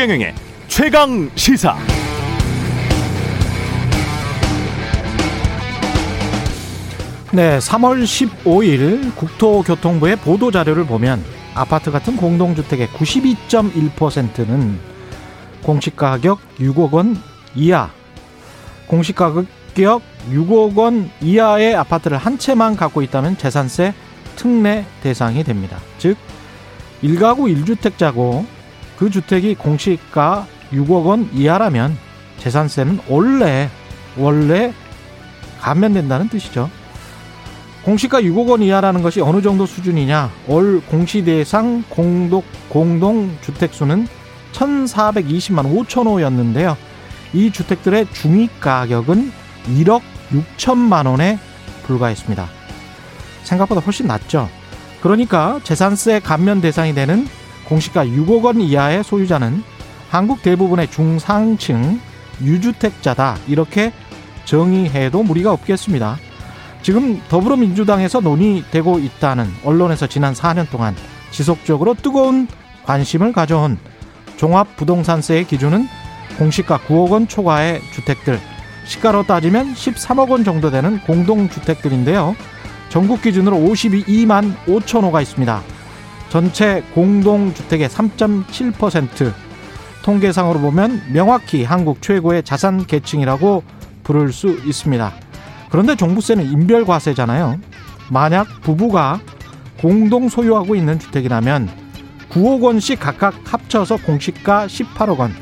최경영의 최강 시사. 네, 3월 15일 국토교통부의 보도 자료를 보면 아파트 같은 공동주택의 92.1%는 공시가격 6억 원 이하, 공시가격 6억 원 이하의 아파트를 한 채만 갖고 있다면 재산세 특례 대상이 됩니다. 즉, 1가구 1주택자고 그 주택이 공시가 6억 원 이하라면 재산세는 원래 원래 감면된다는 뜻이죠. 공시가 6억 원 이하라는 것이 어느 정도 수준이냐? 올 공시 대상 공동 공동 주택 수는 1,420만 5천 호였는데요. 이 주택들의 중위 가격은 1억 6천만 원에 불과했습니다. 생각보다 훨씬 낮죠. 그러니까 재산세 감면 대상이 되는 공시가 6억 원 이하의 소유자는 한국 대부분의 중상층 유주택자다. 이렇게 정의해도 무리가 없겠습니다. 지금 더불어민주당에서 논의되고 있다는 언론에서 지난 4년 동안 지속적으로 뜨거운 관심을 가져온 종합부동산세의 기준은 공시가 9억 원 초과의 주택들, 시가로 따지면 13억 원 정도 되는 공동주택들인데요. 전국 기준으로 52만 5천 호가 있습니다. 전체 공동주택의 3.7% 통계상으로 보면 명확히 한국 최고의 자산 계층이라고 부를 수 있습니다. 그런데 종부세는 인별 과세잖아요. 만약 부부가 공동 소유하고 있는 주택이라면 9억 원씩 각각 합쳐서 공시가 18억 원.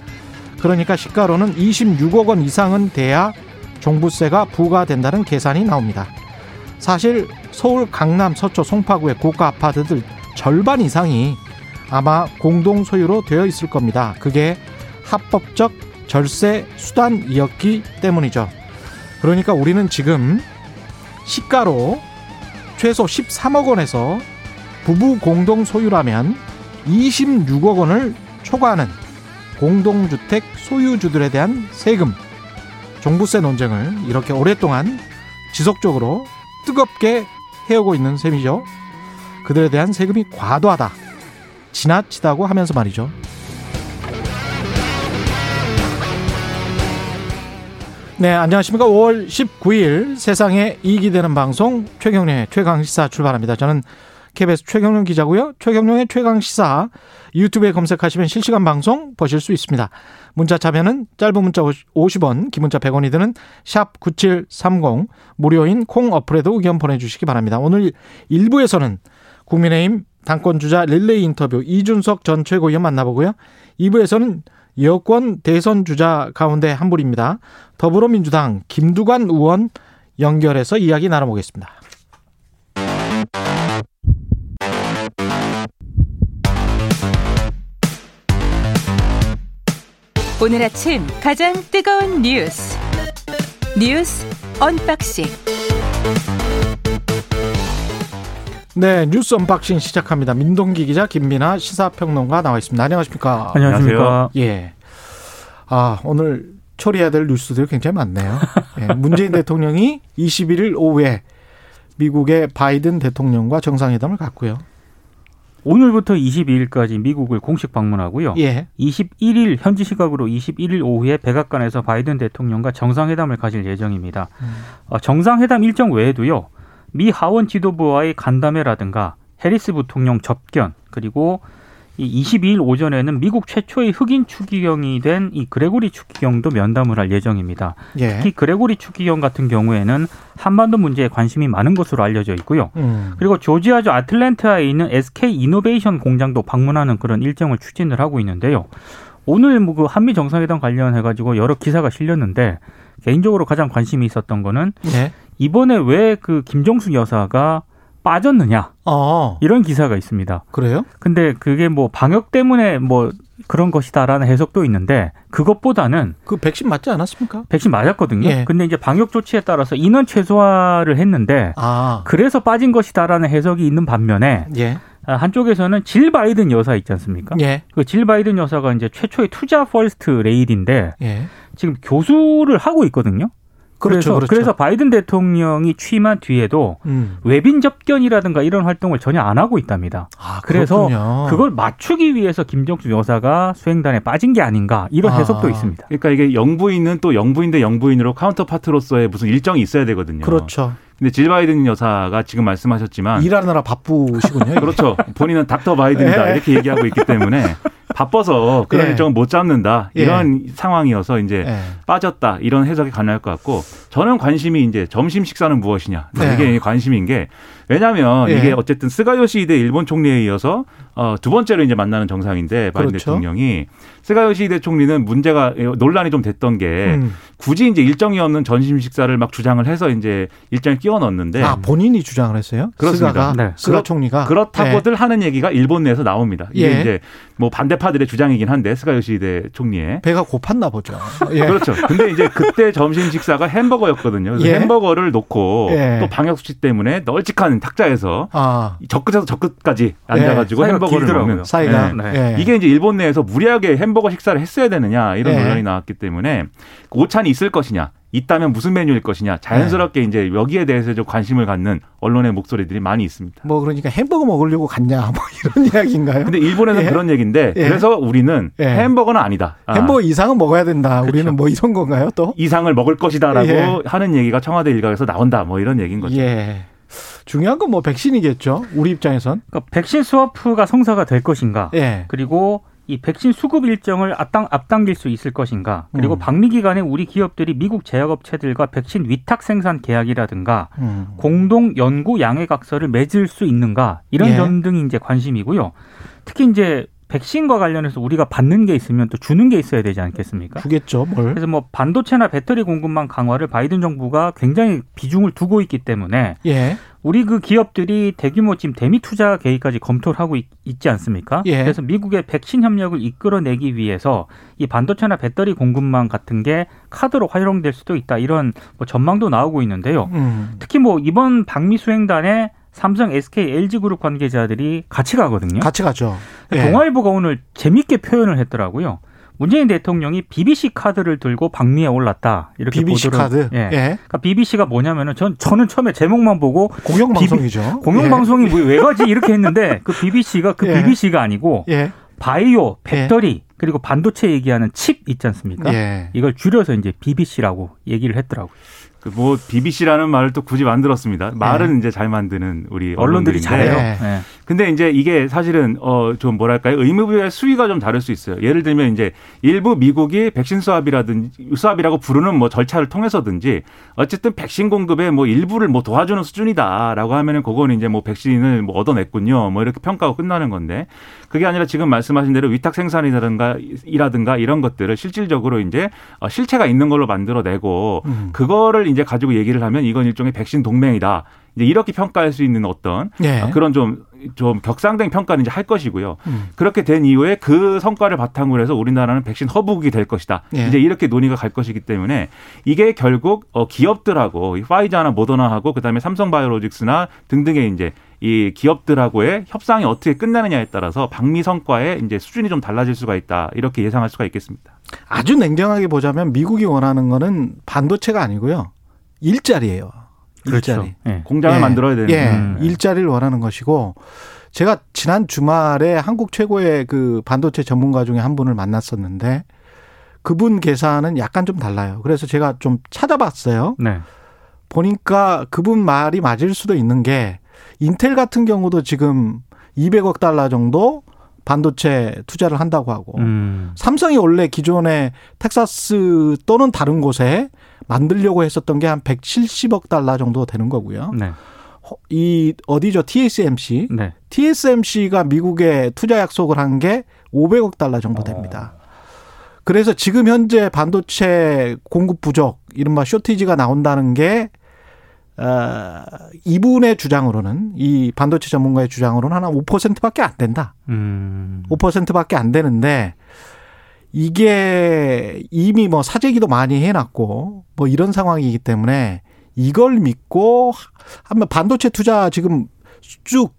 그러니까 시가로는 26억 원 이상은 돼야 종부세가 부과된다는 계산이 나옵니다. 사실 서울 강남 서초 송파구의 고가 아파트들 절반 이상이 아마 공동 소유로 되어 있을 겁니다. 그게 합법적 절세 수단이었기 때문이죠. 그러니까 우리는 지금 시가로 최소 13억 원에서 부부 공동 소유라면 26억 원을 초과하는 공동주택 소유주들에 대한 세금, 종부세 논쟁을 이렇게 오랫동안 지속적으로 뜨겁게 해오고 있는 셈이죠. 그들에 대한 세금이 과도하다, 지나치다고 하면서 말이죠. 네, 안녕하십니까. 5월 19일 세상에 이익이 되는 방송 최경련의 최강시사 출발합니다. 저는 KBS 최경련 기자고요. 최경련의 최강시사 유튜브에 검색하시면 실시간 방송 보실 수 있습니다. 문자 참여는 짧은 문자 50원, 긴 문자 100원이 드는 샵 9730 무료인 콩 어플에도 의견 보내주시기 바랍니다. 오늘 1부에서는 국민의힘 당권주자 릴레이 인터뷰 이준석 전 최고위원 만나보고요. 2부에서는 여권 대선 주자 가운데 한 분입니다. 더불어민주당 김두관 의원 연결해서 이야기 나눠보겠습니다. 오늘 아침 가장 뜨거운 뉴스 뉴스 언박싱 네, 뉴스 언박싱 시작합니다. 민동기 기자, 김민아 시사평론가 나와 있습니다. 안녕하십니까? 안녕하십니까? 예. 아, 오늘 처리해야 될 뉴스들이 굉장히 많네요. 예, 문재인 대통령이 21일 오후에 미국의 바이든 대통령과 정상회담을 갖고요. 오늘부터 22일까지 미국을 공식 방문하고요. 예. 21일 현지 시각으로 21일 오후에 백악관에서 바이든 대통령과 정상회담을 가질 예정입니다. 음. 어, 정상회담 일정 외에도요. 미 하원 지도부와의 간담회라든가 해리스 부통령 접견 그리고 이 22일 오전에는 미국 최초의 흑인 추기경이 된 이 그레고리 추기경도 면담을 할 예정입니다. 예. 특히 그레고리 추기경 같은 경우에는 한반도 문제에 관심이 많은 것으로 알려져 있고요. 음. 그리고 조지아주 아틀랜타에 있는 SK 이노베이션 공장도 방문하는 그런 일정을 추진을 하고 있는데요. 오늘 뭐 그 한미 정상회담 관련해 가지고 여러 기사가 실렸는데 개인적으로 가장 관심이 있었던 거는 예. 이번에 왜 그 김정숙 여사가 빠졌느냐 어, 이런 기사가 있습니다. 그래요? 근데 그게 뭐 방역 때문에 뭐 그런 것이다라는 해석도 있는데 그것보다는 그 백신 맞지 않았습니까? 백신 맞았거든요. 예. 근데 이제 방역 조치에 따라서 인원 최소화를 했는데 아, 그래서 빠진 것이다라는 해석이 있는 반면에 예. 아, 한쪽에서는 질 바이든 여사 있지 않습니까? 예. 그 질 바이든 여사가 이제 최초의 two job 퍼스트레이디인데 예. 지금 교수를 하고 있거든요. 그렇죠, 그래서, 그렇죠. 그래서 바이든 대통령이 취임한 뒤에도 음. 외빈 접견이라든가 이런 활동을 전혀 안 하고 있답니다. 아, 그래서 그렇군요. 그걸 맞추기 위해서 김정수 여사가 수행단에 빠진 게 아닌가 이런 아. 해석도 있습니다. 그러니까 이게 영부인은 또 영부인 대 영부인으로 카운터파트로서의 무슨 일정이 있어야 되거든요. 그렇죠. 근데 질 바이든 여사가 지금 말씀하셨지만 일하느라 바쁘시군요. 그렇죠. 본인은 닥터 바이든이다 예. 이렇게 얘기하고 있기 때문에 바빠서 그런 예. 일정을 못 잡는다 이런 상황이어서 이제 예. 빠졌다 이런 해석이 가능할 것 같고 저는 관심이 이제 점심 식사는 무엇이냐 네. 이게 관심인 게 왜냐하면 예. 이게 어쨌든 스가 요시히데 일본 총리에 이어서 어, 두 번째로 이제 만나는 정상인데 바이든 그렇죠. 대통령이 스가 요시히데 총리는 문제가 논란이 좀 됐던 게 음. 굳이 이제 일정이 없는 점심 식사를 막 주장을 해서 이제 일정에 끼워 넣었는데 아 본인이 주장을 했어요? 그렇습니다. 스가가 네. 스가 그렇- 총리가 그렇다고들 하는 얘기가 일본 내에서 나옵니다. 이게 예. 이제 뭐 반대파들의 주장이긴 한데 스가 요시히데 총리의 네. 배가 고팠나 보죠. 예. 그렇죠. 근데 이제 그때 점심 식사가 햄버거였거든요. 그래서 예. 햄버거를 놓고 예. 또 방역 수칙 때문에 널찍한 탁자에서 아저 끝에서 저 끝까지 앉아가지고 사이가 햄버거를. 먹는 사이가 네. 네. 예. 이게 이제 일본 내에서 무리하게 햄버거 식사를 했어야 되느냐 이런 예. 논란이 나왔기 때문에 오찬이 있을 것이냐 있다면 무슨 메뉴일 것이냐 자연스럽게 이제 여기에 대해서 좀 관심을 갖는 언론의 목소리들이 많이 있습니다. 뭐 그러니까 햄버거 먹으려고 갔냐 뭐 이런 이야기인가요? 근데 일본에서 예. 그런 얘기인데 예. 그래서 우리는 예. 햄버거는 아니다. 아, 햄버거 이상은 먹어야 된다. 우리는 뭐 이런 건가요 또? 이상을 먹을 것이다라고 예. 하는 얘기가 청와대 일각에서 나온다. 뭐 이런 얘기인 거죠. 예. 중요한 건 뭐 백신이겠죠. 우리 입장에선. 그러니까 백신 스와프가 성사가 될 것인가? 예. 그리고 이 백신 수급 일정을 앞당, 앞당길 수 있을 것인가? 그리고 음. 방미 기간에 우리 기업들이 미국 제약업체들과 백신 위탁 생산 계약이라든가 음. 공동 연구 양해각서를 맺을 수 있는가? 이런 예. 점 등이 이제 관심이고요. 특히 이제 백신과 관련해서 우리가 받는 게 있으면 또 주는 게 있어야 되지 않겠습니까? 주겠죠. 뭘. 그래서 뭐 반도체나 배터리 공급망 강화를 바이든 정부가 굉장히 비중을 두고 있기 때문에 예. 우리 그 기업들이 대규모 지금 대미 투자 계획까지 검토를 하고 있, 지 않습니까? 예. 그래서 미국의 백신 협력을 이끌어내기 위해서 이 반도체나 배터리 공급망 같은 게 카드로 활용될 수도 있다 이런 뭐 전망도 나오고 있는데요. 음. 특히 뭐 이번 방미 수행단에 삼성, SK, LG그룹 관계자들이 같이 가거든요. 같이 가죠. 예. 동아일보가 오늘 재밌게 표현을 했더라고요. 문재인 대통령이 BBC 카드를 들고 방미에 올랐다 이렇게 BBC 보도를- 카드. 예. 예. 그러니까 BBC가 뭐냐면은 전 저는 처음에 제목만 보고 공영 방송이죠. 공영 방송이 뭐왜 가지 이렇게 했는데 그 BBC가 그 예. BBC가 아니고 예. 예. 바이오, 배터리 그리고 반도체 얘기하는 칩 있지 않습니까? 예. 이걸 줄여서 이제 BBC라고 얘기를 했더라고요. 그뭐 BBC라는 말을 또 굳이 만들었습니다. 말은 이제 잘 만드는 우리 언론들이. 잘해요. 예. 예. 근데 이제 이게 사실은 어 좀 뭐랄까요 의무부의 수위가 좀 다를 수 있어요. 예를 들면 이제 일부 미국이 백신 수합이라든지 수합이라고 부르는 뭐 절차를 통해서든지 어쨌든 백신 공급에 뭐 일부를 뭐 도와주는 수준이다라고 하면은 그거는 이제 뭐 백신을 뭐 얻어냈군요. 뭐 이렇게 평가하고 끝나는 건데 그게 아니라 지금 말씀하신 대로 위탁 생산이라든가 이라든가 이런 것들을 실질적으로 이제 어, 실체가 있는 걸로 만들어내고 음. 그거를 이제 가지고 얘기를 하면 이건 일종의 백신 동맹이다. 이제 이렇게 평가할 수 있는 어떤 예. 아, 그런 좀, 좀 격상된 평가는 이제 할 것이고요. 음. 그렇게 된 이후에 그 성과를 바탕으로 해서 우리나라는 백신 허브국이 될 것이다. 예. 이제 이렇게 논의가 갈 것이기 때문에 이게 결국 어, 기업들하고 이 파이자나 모더나하고 그다음에 삼성바이오로직스나 등등의 이제 이 기업들하고의 협상이 어떻게 끝나느냐에 따라서 방미 성과의 이제 수준이 좀 달라질 수가 있다. 이렇게 예상할 수가 있겠습니다. 아주 냉정하게 보자면 미국이 원하는 거는 반도체가 아니고요. 일자리예요. 일자리. 그렇죠. 예. 공장을 예. 만들어야 되는 예, 음. 일자리를 원하는 것이고 제가 지난 주말에 한국 최고의 그 반도체 전문가 중에 한 분을 만났었는데 그분 계산은 약간 좀 달라요. 그래서 제가 좀 찾아봤어요. 네. 보니까 그분 말이 맞을 수도 있는 게 인텔 같은 경우도 지금 200억 달러 정도 반도체 투자를 한다고 하고 음. 삼성이 원래 기존에 텍사스 또는 다른 곳에 만들려고 했었던 게 한 170억 달러 정도 되는 거고요. 네. 이 어디죠? TSMC. 네. TSMC가 미국에 투자 약속을 한 게 500억 달러 정도 됩니다. 그래서 지금 현재 반도체 공급 부족, 이른바 쇼티지가 나온다는 게 어, 이분의 주장으로는 이 반도체 전문가의 주장으로는 한 5%밖에 안 된다. 음. 5%밖에 안 되는데 이게 이미 뭐 사재기도 많이 해놨고 뭐 이런 상황이기 때문에 이걸 믿고 하면 반도체 투자 지금 쭉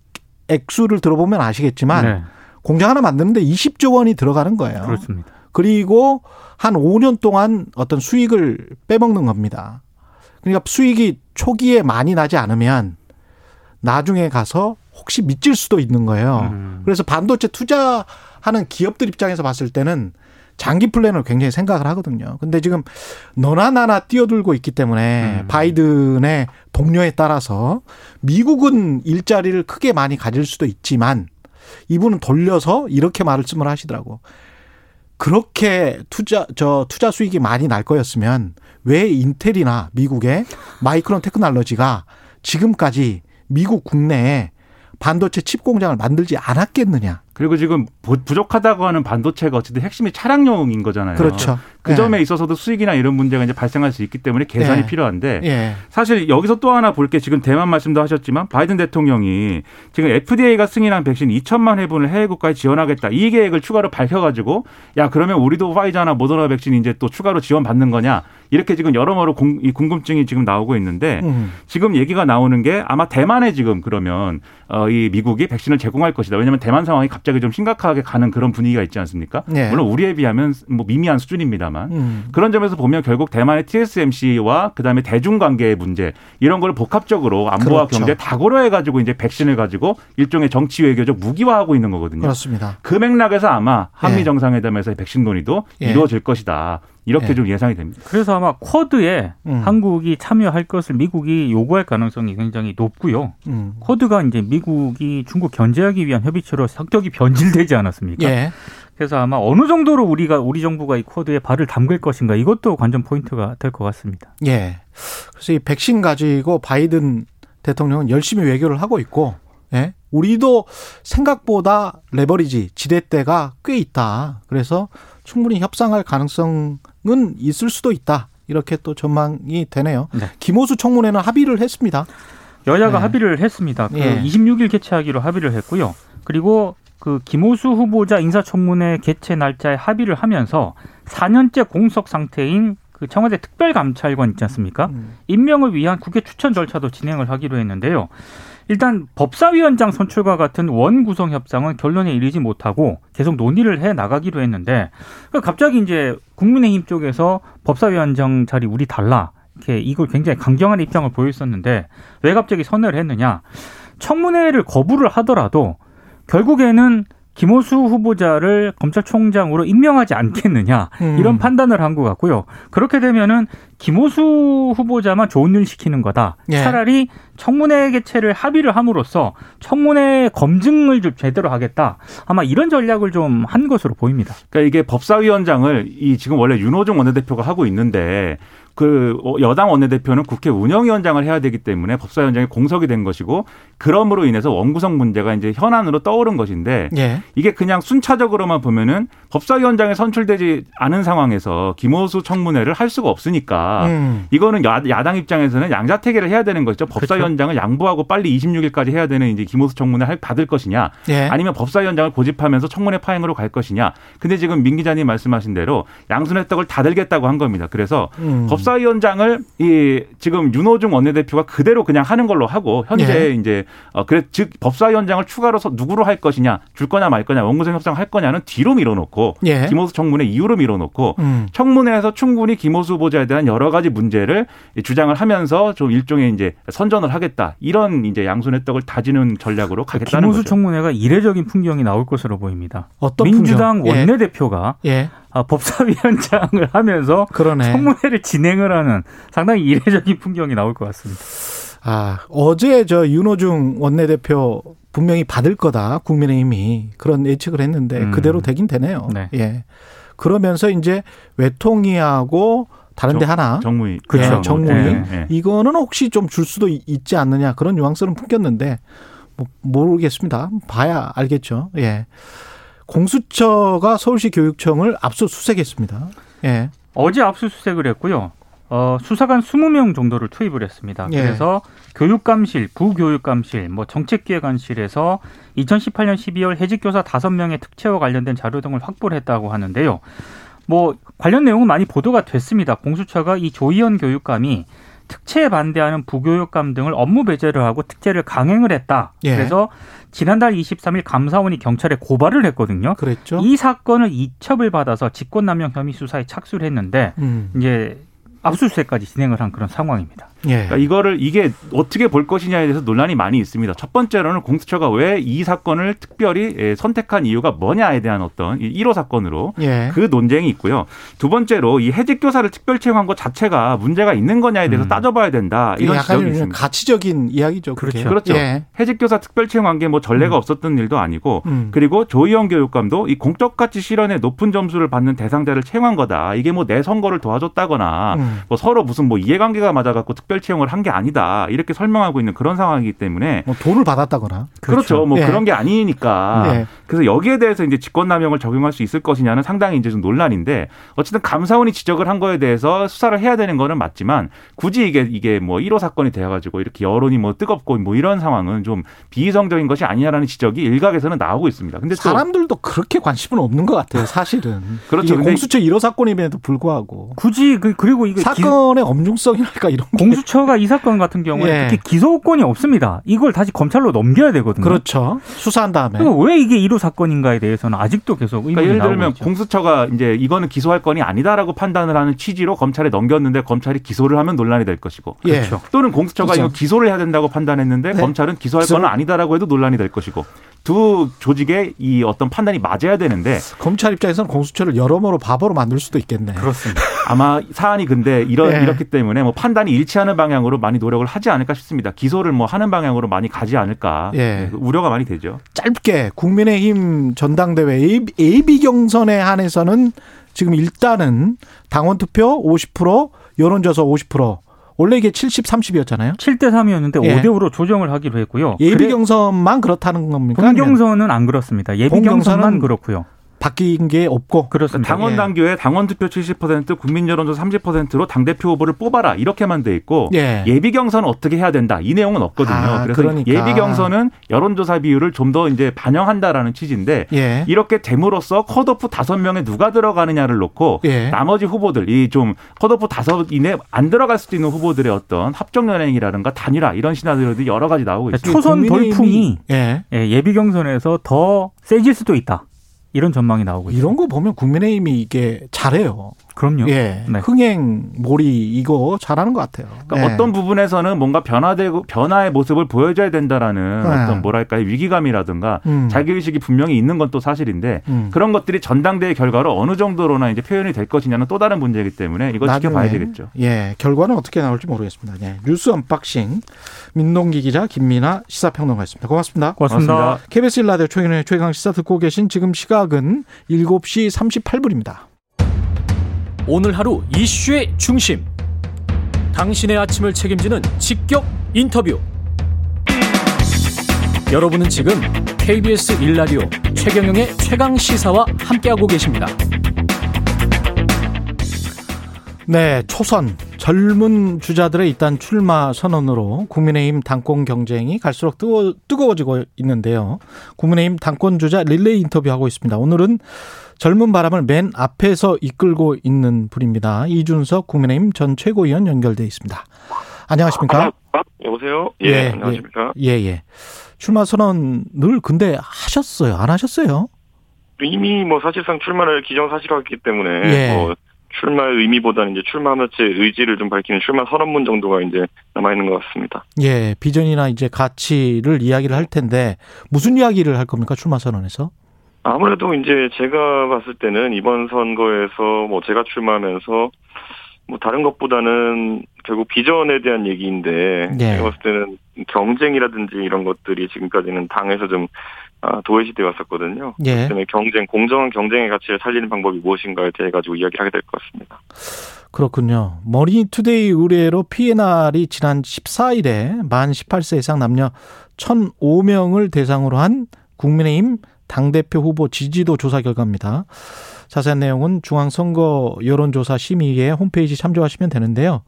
액수를 들어보면 아시겠지만 네. 공장 하나 만드는데 20조 원이 들어가는 거예요. 그렇습니다. 그리고 한 5년 동안 어떤 수익을 빼먹는 겁니다. 그러니까 수익이 초기에 많이 나지 않으면 나중에 가서 혹시 미칠 수도 있는 거예요. 음. 그래서 반도체 투자하는 기업들 입장에서 봤을 때는 장기 플랜을 굉장히 생각을 하거든요. 근데 지금 너나 나나 뛰어들고 있기 때문에 음. 바이든의 동료에 따라서 미국은 일자리를 크게 많이 가질 수도 있지만 이분은 돌려서 이렇게 말씀을 하시더라고. 그렇게 투자 저 투자 수익이 많이 날 거였으면 왜 인텔이나 미국의 마이크론 테크놀로지가 지금까지 미국 국내에 반도체 칩 공장을 만들지 않았겠느냐. 그리고 지금 부- 부족하다고 하는 반도체가 어쨌든 핵심이 차량용인 거잖아요. 그렇죠. 그 예. 점에 있어서도 수익이나 이런 문제가 이제 발생할 수 있기 때문에 계산이 예. 필요한데 예. 사실 여기서 또 하나 볼 게 지금 대만 말씀도 하셨지만 바이든 대통령이 지금 FDA가 승인한 백신 2천만 회분을 해외 국가에 지원하겠다 이 계획을 추가로 밝혀가지고 야 그러면 우리도 파이자나 모더나 백신 이제 또 추가로 지원받는 거냐 이렇게 지금 여러모로 공- 이 궁금증이 지금 나오고 있는데 음. 지금 얘기가 나오는 게 아마 대만에 지금 그러면 어, 이 미국이 백신을 제공할 것이다. 왜냐하면 대만 상황이 갑자기 좀 심각하게 가는 그런 분위기가 있지 않습니까? 네. 물론 우리에 비하면 뭐 미미한 수준입니다 만 음. 그런 점에서 보면 결국 대만의 TSMC와 그다음에 대중관계의 문제 이런 걸 복합적으로 안보와 그렇죠. 경제 다 고려해 가지고 이제 백신을 가지고 일종의 정치 외교적 무기화하고 있는 거거든요. 그렇습니다. 그 맥락에서 아마 한미 예. 정상회담에서의 백신 논의도 예. 이루어질 것이다. 이렇게 예. 좀 예상이 됩니다. 그래서 아마 쿼드에 음. 한국이 참여할 것을 미국이 요구할 가능성이 굉장히 높고요. 음. 쿼드가 이제 미국이 중국 견제하기 위한 협의체로 성격이 변질되지 않았습니까? 예. 그래서 아마 어느 정도로 우리가 우리 정부가 이 쿼드에 발을 담글 것인가 이것도 관전 포인트가 될 것 같습니다. 예. 그래서 이 백신 가지고 바이든 대통령은 열심히 외교를 하고 있고, 예. 우리도 생각보다 레버리지 지렛대가 꽤 있다. 그래서 충분히 협상할 가능성은 있을 수도 있다. 이렇게 또 전망이 되네요. 네. 김호수 청문회는 합의를 했습니다. 여야가 네. 합의를 했습니다. 그 예. 26일 개최하기로 합의를 했고요. 그리고 그 김호수 후보자 인사청문회 개최 날짜에 합의를 하면서 4년째 공석 상태인 그 청와대 특별감찰관 있지 않습니까? 음. 임명을 위한 국회 추천 절차도 진행을 하기로 했는데요. 일단 법사위원장 선출과 같은 원 구성 협상은 결론에 이르지 못하고 계속 논의를 해 나가기로 했는데 갑자기 이제 국민의힘 쪽에서 법사위원장 자리 우리 달라 이렇게 이걸 굉장히 강경한 입장을 보였었는데 왜 갑자기 선회를 했느냐? 청문회를 거부를 하더라도 결국에는 김호수 후보자를 검찰총장으로 임명하지 않겠느냐 음. 이런 판단을 한 것 같고요. 그렇게 되면은 김호수 후보자만 좋은 일 시키는 거다. 예. 차라리 청문회 개최를 합의를 함으로써 청문회 검증을 좀 제대로 하겠다. 아마 이런 전략을 좀 한 것으로 보입니다. 그러니까 이게 법사위원장을 이 지금 원래 윤호중 원내대표가 하고 있는데 그 여당 원내대표는 국회 운영위원장을 해야 되기 때문에 법사위원장이 공석이 된 것이고 그럼으로 인해서 원구성 문제가 이제 현안으로 떠오른 것인데 예. 이게 그냥 순차적으로만 보면은 법사위원장에 선출되지 않은 상황에서 김호수 청문회를 할 수가 없으니까 음. 이거는 야, 야당 입장에서는 양자택일을 해야 되는 것이죠. 법사위원장을 양보하고 빨리 26일까지 해야 되는 이제 김호수 청문회 를 받을 것이냐, 예. 아니면 법사위원장을 고집하면서 청문회 파행으로 갈 것이냐. 근데 지금 민 기자님 말씀하신 대로 양순의 떡을 다 들겠다고 한 겁니다. 그래서 음. 법사 위원장을 이 지금 윤호중 원내대표가 그대로 그냥 하는 걸로 하고 현재 예. 이제 어 그래 즉 법사위원장을 추가로 서 누구로 할 것이냐, 줄 거냐 말 거냐, 원구성 협상 할 거냐는 뒤로 밀어놓고 예. 김호수 청문회 이후로 밀어놓고 음. 청문회에서 충분히 김호수 후보자에 대한 여러 가지 문제를 주장을 하면서 좀 일종의 이제 선전을 하겠다 이런 이제 양손의 떡을 다지는 전략으로 가겠다는 김호수 거죠. 청문회가 이례적인 풍경이 나올 것으로 보입니다. 어떤 민주당 풍경? 예. 원내대표가 예. 아, 법사위원장을 하면서 그러네. 청문회를 진행을 하는 상당히 이례적인 풍경이 나올 것 같습니다. 아, 어제 저 윤호중 원내대표 분명히 받을 거다. 국민의힘이 그런 예측을 했는데 음. 그대로 되긴 되네요. 네. 예. 그러면서 이제 외통위하고 다른 데 정- 하나 정무위 그렇죠. 뭐, 정무위. 예, 예. 이거는 혹시 좀 줄 수도 이- 있지 않느냐 그런 뉘앙스는 풍겼는데 뭐 모르겠습니다. 봐야 알겠죠. 예. 공수처가 서울시 교육청을 압수수색했습니다. 예. 어제 압수수색을 했고요. 어, 수사관 20명 정도를 투입을 했습니다. 예. 그래서 교육감실, 부교육감실, 뭐 정책기획안실에서 2018년 12월 해직교사 5명의 특채와 관련된 자료 등을 확보를 했다고 하는데요. 뭐 관련 내용은 많이 보도가 됐습니다. 공수처가 이 조희연 교육감이 특채에 반대하는 부교육감 등을 업무 배제를 하고 특채를 강행을 했다. 예. 그래서 지난달 23일 감사원이 경찰에 고발을 했거든요. 그랬죠. 이 사건을 이첩을 받아서 직권남용 혐의 수사에 착수를 했는데 음. 이제 압수수색까지 진행을 한 그런 상황입니다. 예. 그러니까 이거를 이게 어떻게 볼 것이냐에 대해서 논란이 많이 있습니다. 첫 번째로는 공수처가 왜 이 사건을 특별히 예, 선택한 이유가 뭐냐에 대한 어떤 1호 사건으로 예. 그 논쟁이 있고요. 두 번째로 이 해직 교사를 특별 채용한 것 자체가 문제가 있는 거냐에 대해서 음. 따져봐야 된다. 이런 지적이 좀 있습니다. 가치적인 이야기죠. 그게. 그렇죠. 예. 해직 교사 특별 채용한 게 뭐 전례가 없었던 일도 아니고 음. 그리고 조희영 교육감도 이 공적 가치 실현에 높은 점수를 받는 대상자를 채용한 거다. 이게 뭐 내 선거를 도와줬다거나 음. 뭐 서로 무슨 뭐 이해관계가 맞아갖고 특별 채용을 한 게 아니다. 이렇게 설명하고 있는 그런 상황이기 때문에 뭐 돈을 받았다거나. 그렇죠. 뭐 예. 그런 게 아니니까. 예. 그래서 여기에 대해서 이제 직권남용을 적용할 수 있을 것이냐는 상당히 이제 좀 논란인데 어쨌든 감사원이 지적을 한 거에 대해서 수사를 해야 되는 거는 맞지만 굳이 이게 이게 뭐 1호 사건이 돼가지고 이렇게 여론이 뭐 뜨겁고 뭐 이런 상황은 좀 비이성적인 것이 아니냐라는 지적이 일각에서는 나오고 있습니다. 근데 또 사람들도 그렇게 관심은 없는 것 같아요. 사실은. 그렇죠. 공수처 1호 사건임에도 불구하고 굳이 그 그리고 이게 기- 사건의 엄중성이랄까 이런 게 공수처가 이 사건 같은 경우에 예. 특히 기소권이 없습니다. 이걸 다시 검찰로 넘겨야 되거든요. 그렇죠. 수사한 다음에. 그왜 이게 1호 사건인가에 대해서는 아직도 계속 의문이 그러니까 예를 들면 있죠. 공수처가 이제 이거는 기소할 건이 아니다라고 판단을 하는 취지로 검찰에 넘겼는데 검찰이 기소를 하면 논란이 될 것이고 예. 그렇죠. 또는 공수처가 그렇죠. 이거 기소를 해야 된다고 판단했는데 네. 검찰은 기소할 기소를- 건 아니다라고 해도 논란이 될 것이고 두 조직의 이 어떤 판단이 맞아야 되는데 검찰 입장에서는 공수처를 여러모로 바보로 만들 수도 있겠네. 그렇습니다. 아마 사안이 근데 이런 예. 이렇기 때문에 뭐 판단이 일치하는 방향으로 많이 노력을 하지 않을까 싶습니다. 기소를 뭐 하는 방향으로 많이 가지 않을까 예. 네, 우려가 많이 되죠. 짧게 국민의힘 전당대회 AB 경선에 한해서는 지금 일단은 당원 투표 50% 여론조사 50% 원래 이게 70, 30이었잖아요. 7대 3이었는데 예. 5대 5로 조정을 하기로 했고요. 예비 경선만 그렇다는 겁니까? 본경선은 안 그렇습니다. 예비 경선만 그렇고요. 바뀐 게 없고. 그렇습니다. 당원 예. 당규에 당원 투표 70% 국민 여론조사 30%로 당 대표 후보를 뽑아라 이렇게만 돼 있고 예. 예비 경선은 어떻게 해야 된다 이 내용은 없거든요. 아, 그래서 그러니까. 예비 경선은 여론조사 비율을 좀 더 이제 반영한다라는 취지인데 예. 이렇게 됨으로써 컷오프 다섯 명에 누가 들어가느냐를 놓고 예. 나머지 후보들 이 좀 컷오프 다섯 이내 안 들어갈 수도 있는 후보들의 어떤 합정 연행이라든가 단일화 이런 시나리오들이 여러 가지 나오고 있습니다. 초선 돌풍이 예. 예, 예비 경선에서 더 세질 수도 있다. 이런 전망이 나오고 있습니다. 이런 거 보면 국민의힘이 이게 잘해요. 그럼요. 예. 네. 흥행 몰이 이거 잘하는 것 같아요. 그러니까 예. 어떤 부분에서는 뭔가 변화되고 변화의 모습을 보여줘야 된다라는 네. 어떤 뭐랄까요 위기감이라든가 음. 자기 의식이 분명히 있는 건 또 사실인데 음. 그런 것들이 전당대회 결과로 어느 정도로나 이제 표현이 될 것이냐는 또 다른 문제이기 때문에 이거 나중에, 지켜봐야 되겠죠. 예, 결과는 어떻게 나올지 모르겠습니다. 예. 뉴스 unboxing 민동기 기자 김민아 시사평론가였습니다. 고맙습니다. 고맙습니다. 고맙습니다. KBS 일라디오 최경영의 최강 시사 듣고 계신 지금 시각은 7시 38분입니다. 오늘 하루 이슈의 중심. 당신의 아침을 책임지는 직격 인터뷰. 여러분은 지금 KBS 일라디오 최경영의 최강 시사와 함께하고 계십니다. 네, 초선 젊은 주자들의 일단 출마 선언으로 국민의힘 당권 경쟁이 갈수록 뜨거, 뜨거워지고 있는데요. 국민의힘 당권 주자 릴레이 인터뷰하고 있습니다. 오늘은 젊은 바람을 맨 앞에서 이끌고 있는 분입니다. 이준석 국민의힘 전 최고위원 연결돼 있습니다. 안녕하십니까? 아, 여보세요? 예, 안녕하십니까? 예, 예. 출마 선언을 근데 하셨어요? 안 하셨어요? 이미 뭐 사실상 출마를 기정사실화했기 때문에 예. 뭐 출마의 의미보다는 이제 출마하면서 의지를 좀 밝히는 출마 선언문 정도가 이제 남아 있는 것 같습니다. 예, 비전이나 이제 가치를 이야기를 할 텐데 무슨 이야기를 할 겁니까? 출마 선언에서? 아무래도 이제 제가 봤을 때는 이번 선거에서 뭐 제가 출마하면서 뭐 다른 것보다는 결국 비전에 대한 얘기인데 예. 제가 봤을 때는 경쟁이라든지 이런 것들이 지금까지는 당에서 좀 아, 도외시되어 왔었거든요. 예. 때문에 경쟁, 공정한 경쟁의 가치를 살리는 방법이 무엇인가에 대해 가지고 이야기를 하게 될 것 같습니다. 그렇군요. 머니투데이 의뢰로 PNR이 지난 14일에 만 18세 이상 남녀 1,005명을 대상으로 한 국민의힘 당대표 후보 지지도 조사 결과입니다. 자세한 내용은 중앙선거 여론조사 심의회 홈페이지 참조하시면 되는데요.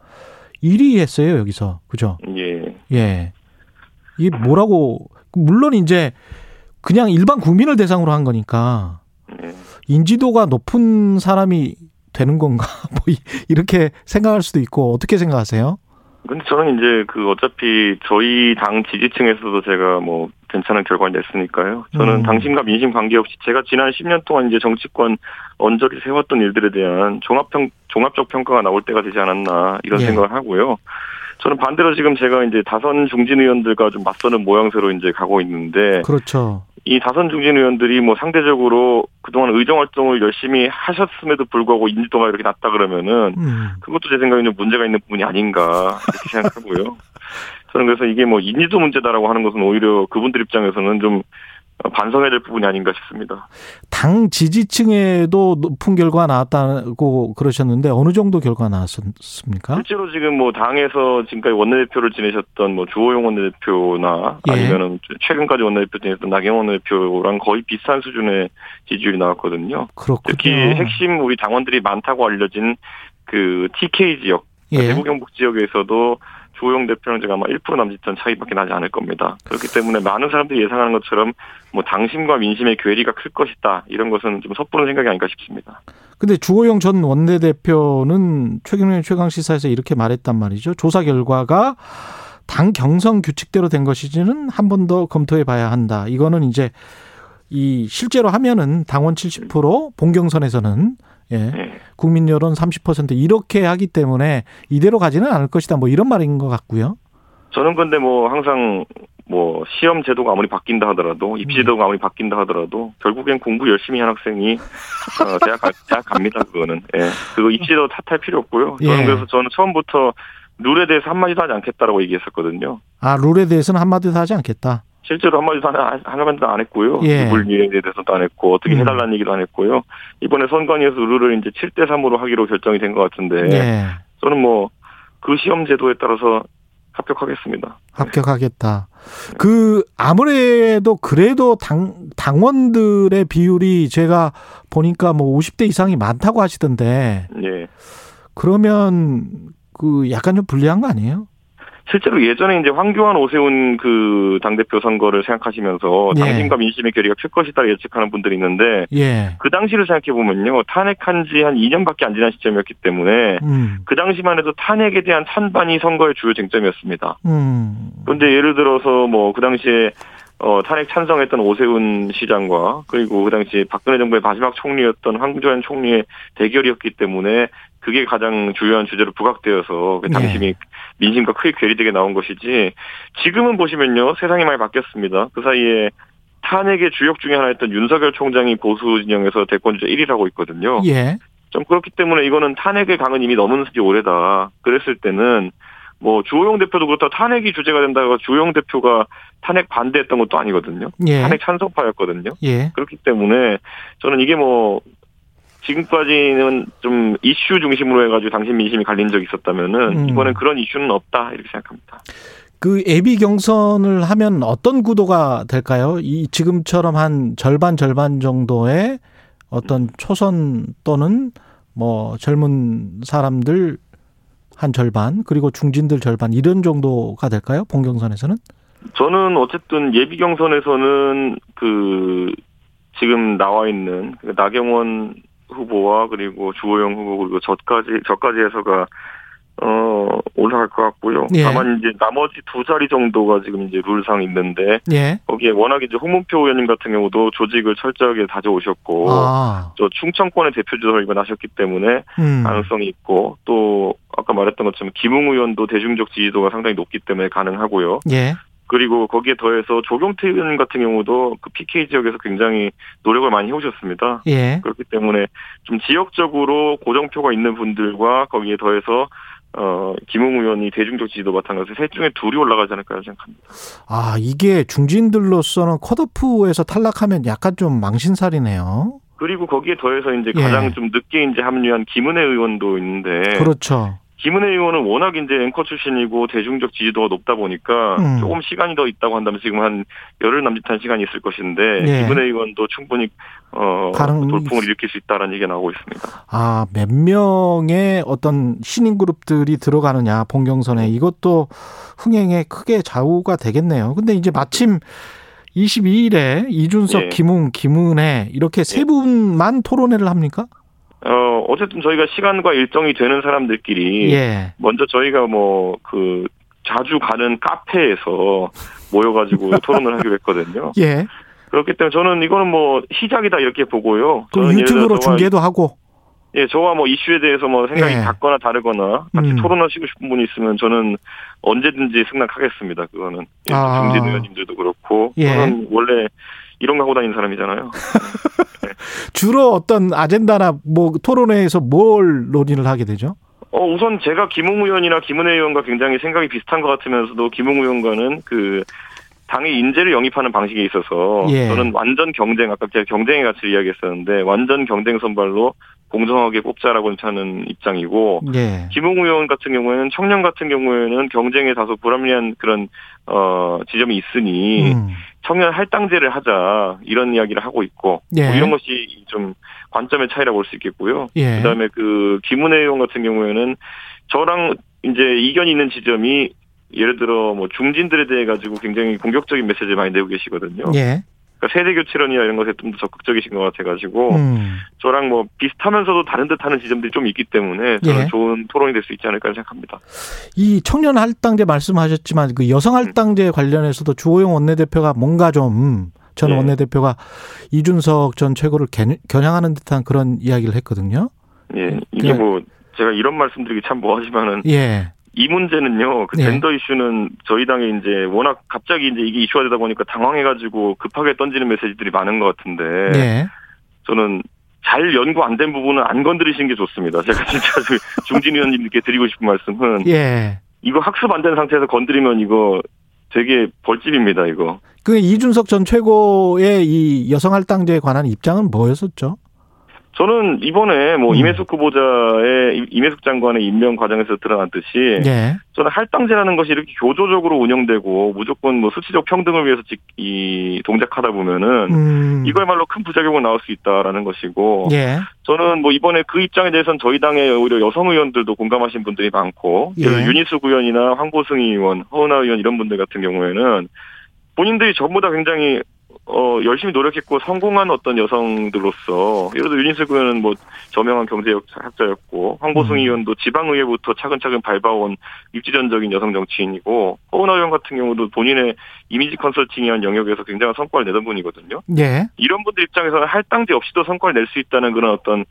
1위 했어요, 여기서. 그죠? 예. 예. 이게 뭐라고, 물론 이제 그냥 일반 국민을 대상으로 한 거니까 예. 인지도가 높은 사람이 되는 건가? 뭐 이- 이렇게 생각할 수도 있고 어떻게 생각하세요? 근데 저는 이제 그 어차피 저희 당 지지층에서도 제가 뭐 괜찮은 결과를 냈으니까요. 저는 음. 당심과 민심 관계없이 제가 지난 10년 동안 이제 정치권 언저리 세웠던 일들에 대한 종합평 종합적 평가가 나올 때가 되지 않았나 이런 예. 생각을 하고요. 저는 반대로 지금 제가 이제 다선 중진 의원들과 좀 맞서는 모양새로 이제 가고 있는데 그렇죠. 이 다선 중진 의원들이 뭐 상대적으로 그동안 의정 활동을 열심히 하셨음에도 불구하고 인지도가 이렇게 낮다 그러면은 음. 그것도 제 생각에 좀 문제가 있는 부분이 아닌가 이렇게 생각하고요. 저는 그래서 이게 뭐 인지도 문제다라고 하는 것은 오히려 그분들 입장에서는 좀 반성해야 될 부분이 아닌가 싶습니다. 당 지지층에도 높은 결과 나왔다고 그러셨는데 어느 정도 결과 나왔습니까? 실제로 지금 뭐 당에서 지금까지 원내대표를 지내셨던 뭐 주호영 원내대표나 예. 아니면은 최근까지 원내대표 지냈던 나경원 원내대표랑 거의 비슷한 수준의 지지율이 나왔거든요. 그렇군요. 특히 핵심 우리 당원들이 많다고 알려진 그 TK 지역, 예. 대구 경북 지역에서도 주호영 대표랑 제가 아마 1% 남짓한 차이밖에 나지 않을 겁니다. 그렇기 때문에 많은 사람들이 예상하는 것처럼 뭐 당심과 민심의 괴리가 클 것이다 이런 것은 좀 섣부른 생각이 아닐까 싶습니다. 근데 주호영 전 원내대표는 최경영 최강 시사에서 이렇게 말했단 말이죠. 조사 결과가 당 경선 규칙대로 된 것이지는 한 번 더 검토해 봐야 한다. 이거는 이제 이 실제로 하면은 당원 70% 본경선에서는 예. 네. 국민 여론 30% 이렇게 하기 때문에 이대로 가지는 않을 것이다. 뭐 이런 말인 것 같고요. 저는 근데 뭐 항상 뭐 시험 제도가 아무리 바뀐다 하더라도 입시 제도가 아무리 바뀐다 하더라도 결국엔 공부 열심히 한 학생이 어, 대학 가- 대학 갑니다 그거는 예 그거 입시도 탓할 필요 없고요 저는 예. 그래서 저는 처음부터 룰에 대해서 한마디도 하지 않겠다라고 얘기했었거든요 아 룰에 대해서는 한마디도 하지 않겠다. 실제로 한마디도 안, 한마디도 안 했고요 예. 물리에 대해서도 안 했고 어떻게 음. 해달라는 얘기도 안 했고요 이번에 선관위에서 룰을 이제 7대 3으로 하기로 결정이 된 것 같은데 예. 저는 뭐 그 시험 제도에 따라서 합격하겠습니다. 합격하겠다. 그 아무래도 그래도 당 당원들의 비율이 제가 보니까 뭐 50대 이상이 많다고 하시던데 예. 그러면 그 약간 좀 불리한 거 아니에요? 실제로 예전에 이제 황교안 오세훈 그 당대표 선거를 생각하시면서 예. 당심과 민심의 괴리가 클 것이다 예측하는 분들이 있는데 예. 그 당시를 생각해 보면요 탄핵한 지 한 2년밖에 안 지난 시점이었기 때문에 음. 그 당시만 해도 탄핵에 대한 찬반이 선거의 주요 쟁점이었습니다. 음. 그런데 예를 들어서 뭐 그 당시에 어, 탄핵 찬성했던 오세훈 시장과 그리고 그 당시 박근혜 정부의 마지막 총리였던 황교안 총리의 대결이었기 때문에 그게 가장 주요한 주제로 부각되어서 그 당심이 네. 민심과 크게 괴리되게 나온 것이지 지금은 보시면요 세상이 많이 바뀌었습니다. 그 사이에 탄핵의 주역 중에 하나였던 윤석열 총장이 보수 진영에서 대권 주자 1위를 하고 있거든요. 예. 좀 그렇기 때문에 이거는 탄핵의 강은 이미 넘은 지 오래다. 그랬을 때는 뭐 주호영 대표도 그렇다 탄핵이 주제가 된다고 주호영 대표가 탄핵 반대했던 것도 아니거든요. 예. 탄핵 찬성파였거든요. 예. 그렇기 때문에 저는 이게 뭐 지금까지는 좀 이슈 중심으로 해가지고 당신 민심이 갈린 적이 있었다면은 음. 이번엔 그런 이슈는 없다 이렇게 생각합니다. 그 예비 경선을 하면 어떤 구도가 될까요? 이 지금처럼 한 절반 절반 정도의 어떤 초선 또는 뭐 젊은 사람들 한 절반 그리고 중진들 절반 이런 정도가 될까요? 본경선에서는? 저는 어쨌든 예비 경선에서는 그 지금 나와 있는 그 나경원 후보와 그리고 주호영 후보 그리고 저까지 저까지 해서가 어 올라갈 것 같고요. 예. 다만 이제 나머지 두 자리 정도가 지금 이제 룰상 있는데 예. 거기에 워낙 이제 홍문표 의원님 같은 경우도 조직을 철저하게 다져오셨고 아. 또 충청권의 대표주를 이번 하셨기 때문에 음. 가능성이 있고 또 아까 말했던 것처럼 김웅 의원도 대중적 지지도가 상당히 높기 때문에 가능하고요. 예. 그리고 거기에 더해서 조경태 의원 같은 경우도 그 PK 지역에서 굉장히 노력을 많이 해오셨습니다. 예. 그렇기 때문에 좀 지역적으로 고정표가 있는 분들과 거기에 더해서 어 김웅 의원이 대중적 지지도 바탕에서 셋 중에 둘이 올라가지 않을까 생각합니다. 아, 이게 중진들로서는 컷오프에서 탈락하면 약간 좀 망신살이네요. 그리고 거기에 더해서 이제 예. 가장 좀 늦게 이제 합류한 김은혜 의원도 있는데 그렇죠. 김은혜 의원은 워낙 이제 앵커 출신이고 대중적 지지도가 높다 보니까 음. 조금 시간이 더 있다고 한다면 지금 한 열흘 남짓한 시간이 있을 것인데 예. 김은혜 의원도 충분히 어 가능- 돌풍을 일으킬 수 있다라는 얘기가 나오고 있습니다. 아, 몇 명의 어떤 신인 그룹들이 들어가느냐, 본경선에 이것도 흥행에 크게 좌우가 되겠네요. 근데 이제 마침 22일에 이준석, 예. 김웅, 김은혜 이렇게 세 분만 토론회를 합니까? 어 어쨌든 저희가 시간과 일정이 되는 사람들끼리 예. 먼저 저희가 뭐 그 자주 가는 카페에서 모여가지고 토론을 하기로 했거든요. 예. 그렇기 때문에 저는 이거는 뭐 시작이다 이렇게 보고요. 들어 유튜브로 중계도 하고. 예, 저와 뭐 이슈에 대해서 뭐 생각이 예. 같거나 다르거나 같이 음. 토론하시고 싶은 분이 있으면 저는 언제든지 승낙하겠습니다. 그거는 예, 아. 중진 의원님들도 그렇고 예. 저는 원래 이런 거 하고 다니는 사람이잖아요. 주로 어떤 아젠다나 뭐 토론회에서 뭘 논의를 하게 되죠? 어, 우선 제가 김웅 의원이나 김은혜 의원과 굉장히 생각이 비슷한 것 같으면서도 김웅 의원과는 그 당의 인재를 영입하는 방식에 있어서 예. 저는 완전 경쟁, 아까 제가 경쟁의 가치를 이야기했었는데 완전 경쟁 선발로 공정하게 뽑자라고 하는 입장이고 예. 김웅 의원 같은 경우에는 청년 같은 경우에는 경쟁에 다소 불합리한 그런 어 지점이 있으니 음. 청년 할당제를 하자 이런 이야기를 하고 있고 예. 뭐 이런 것이 좀 관점의 차이라고 볼 수 있겠고요. 예. 그다음에 그 김은혜 의원 같은 경우에는 저랑 이제 이견이 있는 지점이 예를 들어 뭐 중진들에 대해 가지고 굉장히 공격적인 메시지를 많이 내고 계시거든요. 예. 그러니까 세대 교체론이나 이런 것에 좀 더 적극적이신 것 같아가지고 음. 저랑 뭐 비슷하면서도 다른 듯하는 지점들이 좀 있기 때문에 저는 예. 좋은 토론이 될 수 있지 않을까 생각합니다. 이 청년 할당제 말씀하셨지만 그 여성 할당제 관련해서도 주호영 원내대표가 뭔가 좀전 예. 원내대표가 이준석 전 최고를 견- 겨냥하는 듯한 그런 이야기를 했거든요. 예, 이게 예. 뭐 제가 이런 말씀드리기 참 뭐하지만은 예. 이 문제는요, 그 예. 젠더 이슈는 저희 당에 이제 워낙 갑자기 이제 이게 이슈가 되다 보니까 당황해가지고 급하게 던지는 메시지들이 많은 것 같은데 예. 저는 잘 연구 안 된 부분은 안 건드리시는 게 좋습니다. 제가 진짜 그 중진 의원님께 드리고 싶은 말씀은 예. 이거 학습 안 된 상태에서 건드리면 이거 되게 벌집입니다. 이거. 그 이준석 전 최고의 이 여성 할당제에 관한 입장은 뭐였었죠? 저는 이번에 뭐 음. 임혜숙 후보자의 임혜숙 장관의 임명 과정에서 드러났듯이 예. 저는 할당제라는 것이 이렇게 교조적으로 운영되고 무조건 뭐 수치적 평등을 위해서 직- 이 동작하다 보면은 음. 이거야말로 큰 부작용을 나올 수 있다라는 것이고 예. 저는 뭐 이번에 그 입장에 대해서는 저희 당에 오히려 여성 의원들도 공감하신 분들이 많고 예. 그 윤희숙 의원이나 황보승 의원, 허은하 의원 이런 분들 같은 경우에는 본인들이 전부 다 굉장히 어 열심히 노력했고 성공한 어떤 여성들로서 예를 들어 윤희숙 의원은 뭐 저명한 경제학자였고 황보승 음. 의원도 지방의회부터 차근차근 밟아온 입지전적인 여성 정치인이고 허은하 의원 같은 경우도 본인의 이미지 컨설팅이한 영역에서 굉장한 성과를 내던 분이거든요. 예. 이런 분들 입장에서는 할당제 없이도 성과를 낼 수 있다는 그런 어떤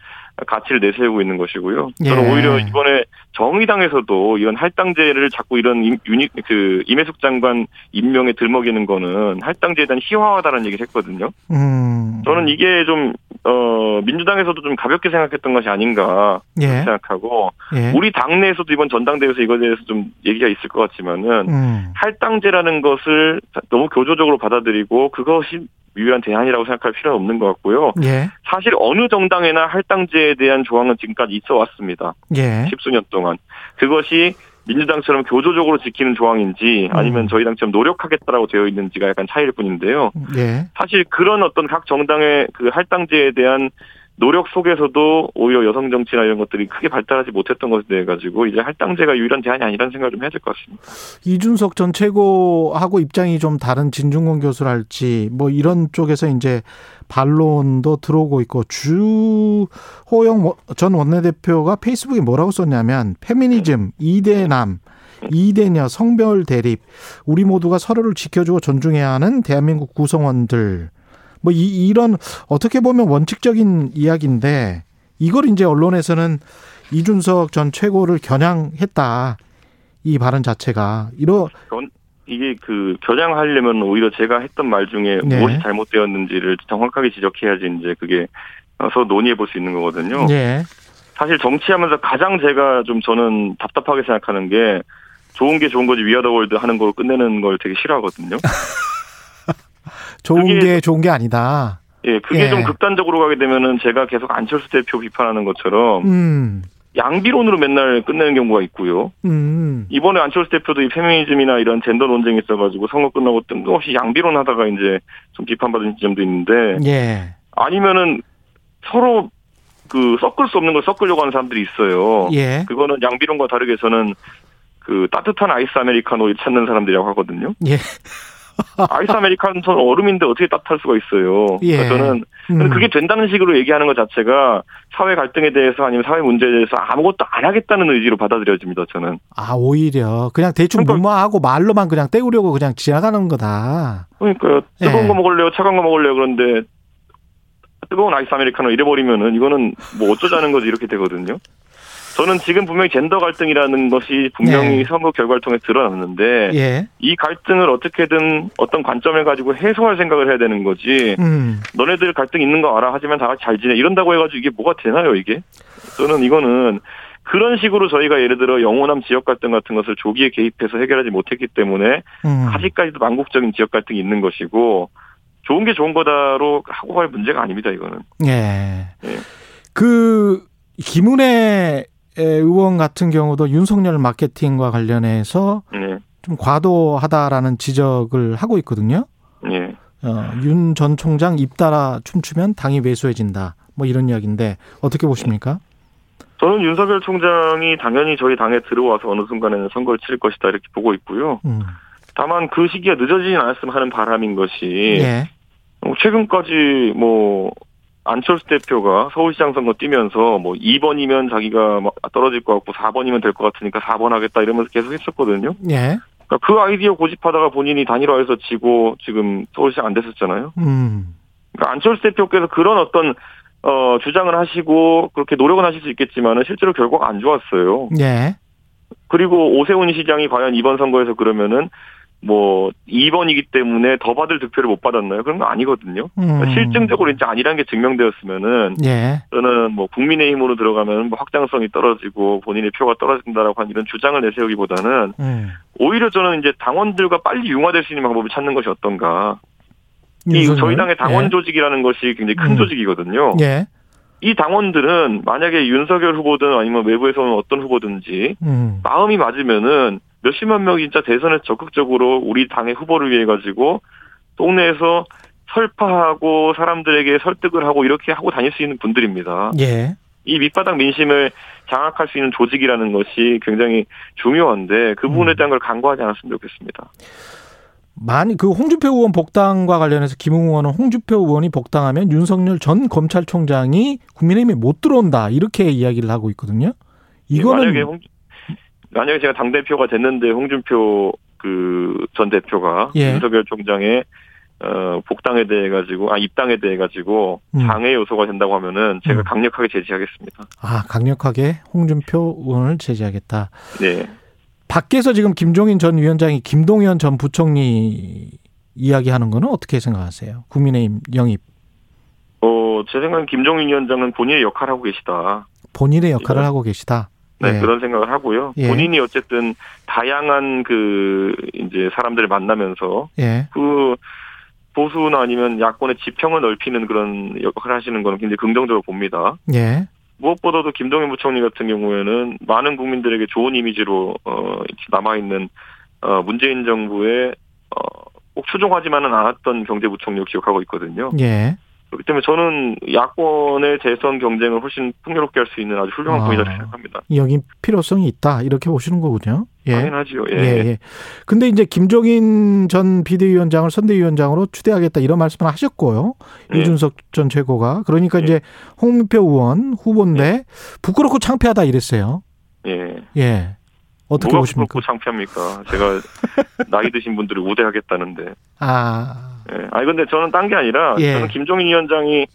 가치를 내세우고 있는 것이고요. 저는 예. 오히려 이번에 정의당에서도 이런 할당제를 자꾸 이런 임, 유니, 그 임혜숙 장관 임명에 들먹이는 거는 할당제에 대한 희화화다라는 얘기를 했거든요. 음. 저는 이게 좀, 어, 민주당에서도 좀 가볍게 생각했던 것이 아닌가 예. 생각하고, 예. 우리 당내에서도 이번 전당대회에서 이거에 대해서 좀 얘기가 있을 것 같지만은, 음. 할당제라는 것을 너무 교조적으로 받아들이고 그것이 유일한 대안이라고 생각할 필요는 없는 것 같고요. 예. 사실 어느 정당에나 할당제에 대한 조항은 지금까지 있어 왔습니다. 예. 십수년 동안. 그것이 민주당처럼 교조적으로 지키는 조항인지 아니면 음. 저희 당처럼 노력하겠다라고 되어 있는지가 약간 차이일 뿐인데요. 예. 사실 그런 어떤 각 정당의 그 할당제에 대한 노력 속에서도 오히려 여성 정치나 이런 것들이 크게 발달하지 못했던 것에 대해 가지고 이제 할당제가 유일한 대안이 아니라는 생각을 좀 해야 될 것 같습니다. 이준석 전 최고하고 입장이 좀 다른 진중권 교수랄지 뭐 이런 쪽에서 이제 반론도 들어오고 있고 주호영 전 원내대표가 페이스북에 뭐라고 썼냐면 페미니즘, 이대남, 이대녀, 성별 대립, 우리 모두가 서로를 지켜주고 존중해야 하는 대한민국 구성원들 뭐 이, 이런 어떻게 보면 원칙적인 이야기인데 이걸 이제 언론에서는 이준석 전 최고를 겨냥했다. 이 발언 자체가 이러 이게 그 겨냥하려면 오히려 제가 했던 말 중에 네. 무엇이 잘못되었는지를 정확하게 지적해야지 이제 그게 서 논의해 볼 수 있는 거거든요. 예. 사실 정치하면서 가장 제가 좀 저는 답답하게 생각하는 게 좋은 게 좋은 거지 위아더 월드 하는 걸로 끝내는 걸 되게 싫어하거든요. 좋은 게 좋은 게 아니다. 예, 그게 예. 좀 극단적으로 가게 되면은 제가 계속 안철수 대표 비판하는 것처럼 음. 양비론으로 맨날 끝내는 경우가 있고요. 음. 이번에 안철수 대표도 이 페미니즘이나 이런 젠더 논쟁이 있어가지고 선거 끝나고 뜬금없이 양비론 하다가 이제 좀 비판받은 지점도 있는데 예. 아니면은 서로 그 섞을 수 없는 걸 섞으려고 하는 사람들이 있어요. 예. 그거는 양비론과 다르게 저는 그 따뜻한 아이스 아메리카노를 찾는 사람들이라고 하거든요. 예. 아이스 아메리카노는 얼음인데 어떻게 따뜻할 수가 있어요. 예. 그러니까 저는 음. 그게 된다는 식으로 얘기하는 것 자체가 사회 갈등에 대해서 아니면 사회 문제에 대해서 아무것도 안 하겠다는 의지로 받아들여집니다. 저는. 아 오히려 그냥 대충 그러니까- 무마하고 말로만 그냥 때우려고 그냥 지나가는 거다. 그러니까 뜨거운 예. 거 먹을래요, 차가운 거 먹을래요. 그런데 뜨거운 아이스 아메리카노 이래버리면은 이거는 뭐 어쩌자는 거지 이렇게 되거든요. 저는 지금 분명히 젠더 갈등이라는 것이 분명히 네. 선거 결과를 통해 드러났는데 예. 이 갈등을 어떻게든 어떤 관점을 가지고 해소할 생각을 해야 되는 거지. 음. 너네들 갈등 있는 거 알아 하지만 다 같이 잘 지내 이런다고 해가지고 이게 뭐가 되나요 이게? 저는 이거는 그런 식으로 저희가 예를 들어 영호남 지역 갈등 같은 것을 조기에 개입해서 해결하지 못했기 때문에 음. 아직까지도 만국적인 지역 갈등이 있는 것이고 좋은 게 좋은 거다로 하고 갈 문제가 아닙니다 이거는. 예. 예. 그 김은혜 의원 같은 경우도 윤석열 마케팅과 관련해서 네, 좀 과도하다라는 지적을 하고 있거든요. 예. 어, 윤 전 총장 입 따라 춤추면 당이 왜소해진다. 뭐 이런 이야기인데 어떻게 보십니까? 저는 윤석열 총장이 당연히 저희 당에 들어와서 어느 순간에는 선거를 치를 것이다 이렇게 보고 있고요. 음. 다만 그 시기가 늦어지진 않았으면 하는 바람인 것이 예. 어, 최근까지 뭐 안철수 대표가 서울시장 선거 뛰면서 뭐 2번이면 자기가 막 떨어질 것 같고 4번이면 될 것 같으니까 4번 하겠다 이러면서 계속 했었거든요. 예. 그러니까 그 아이디어 고집하다가 본인이 단일화해서 지고 지금 서울시장 안 됐었잖아요. 음. 그러니까 안철수 대표께서 그런 어떤 어 주장을 하시고 그렇게 노력은 하실 수 있겠지만은 실제로 결과가 안 좋았어요. 예. 그리고 오세훈 시장이 과연 이번 선거에서 그러면은 뭐 2번이기 때문에 더 받을 득표를 못 받았나요? 그런 거 아니거든요. 음. 실증적으로 이제 아니라는 게 증명되었으면은 예. 저는 뭐 국민의힘으로 들어가면 뭐 확장성이 떨어지고 본인의 표가 떨어진다라고 하는 이런 주장을 내세우기보다는 음. 오히려 저는 이제 당원들과 빨리 융화될 수 있는 방법을 찾는 것이 어떤가. 이? 저희 당의 당원 예. 조직이라는 것이 굉장히 큰 음. 조직이거든요. 예. 이 당원들은 만약에 윤석열 후보든 아니면 외부에서 온 어떤 후보든지 음. 마음이 맞으면은 몇십만 명이 진짜 대선에 적극적으로 우리 당의 후보를 위해 가지고 동네에서 설파하고 사람들에게 설득을 하고 이렇게 하고 다닐 수 있는 분들입니다. 예. 이 밑바닥 민심을 장악할 수 있는 조직이라는 것이 굉장히 중요한데 그 부분에 음. 대한 걸 간과하지 않았으면 좋겠습니다. 많이 그 홍준표 의원 복당과 관련해서 김웅 의원은 홍준표 의원이 복당하면 윤석열 전 검찰총장이 국민의힘에 못 들어온다 이렇게 이야기를 하고 있거든요. 이거는 만약에 홍, 만약에 제가 당 대표가 됐는데 홍준표 그 전 대표가 예. 윤석열 총장의 어, 복당에 대해 가지고 아 입당에 대해 가지고 음. 장애 요소가 된다고 하면은 제가 음. 강력하게 제지하겠습니다. 아 강력하게 홍준표 의원을 제지하겠다. 네. 밖에서 지금 김종인 전 위원장이 김동연 전 부총리 이야기하는 거는 어떻게 생각하세요? 국민의힘 영입 어, 제 생각엔 김종인 위원장은 본인의 역할을 하고 계시다. 본인의 역할을 예. 하고 계시다. 네, 예. 그런 생각을 하고요. 예. 본인이 어쨌든 다양한 그 이제 사람들을 만나면서 예. 그 보수나 아니면 야권의 지평을 넓히는 그런 역할을 하시는 거는 굉장히 긍정적으로 봅니다. 예. 무엇보다도 김동연 부총리 같은 경우에는 많은 국민들에게 좋은 이미지로 어 남아 있는 어 문재인 정부의 어꼭 추종하지만은 않았던 경제부총리로 기억하고 있거든요. 예. 그렇기 때문에 저는 야권의 재선 경쟁을 훨씬 풍요롭게 할 수 있는 아주 훌륭한 아. 분이라고 생각합니다. 영입 필요성이 있다 이렇게 보시는 거군요. 예. 당연하지요. 예. 예, 예. 근데 이제 김종인 전 비대위원장을 선대위원장으로 추대하겠다 이런 말씀을 하셨고요. 예. 이준석 전 최고가. 그러니까 예. 이제 홍문표 의원 후보인데 부끄럽고 창피하다 이랬어요. 예. 예. 어떻게 뭐가 보십니까? 부끄럽고 창피합니까? 제가 나이 드신 분들을 우대하겠다는데. 아, 예. 아니 근데 저는 딴 게 아니라 예. 저는 김종인 위원장이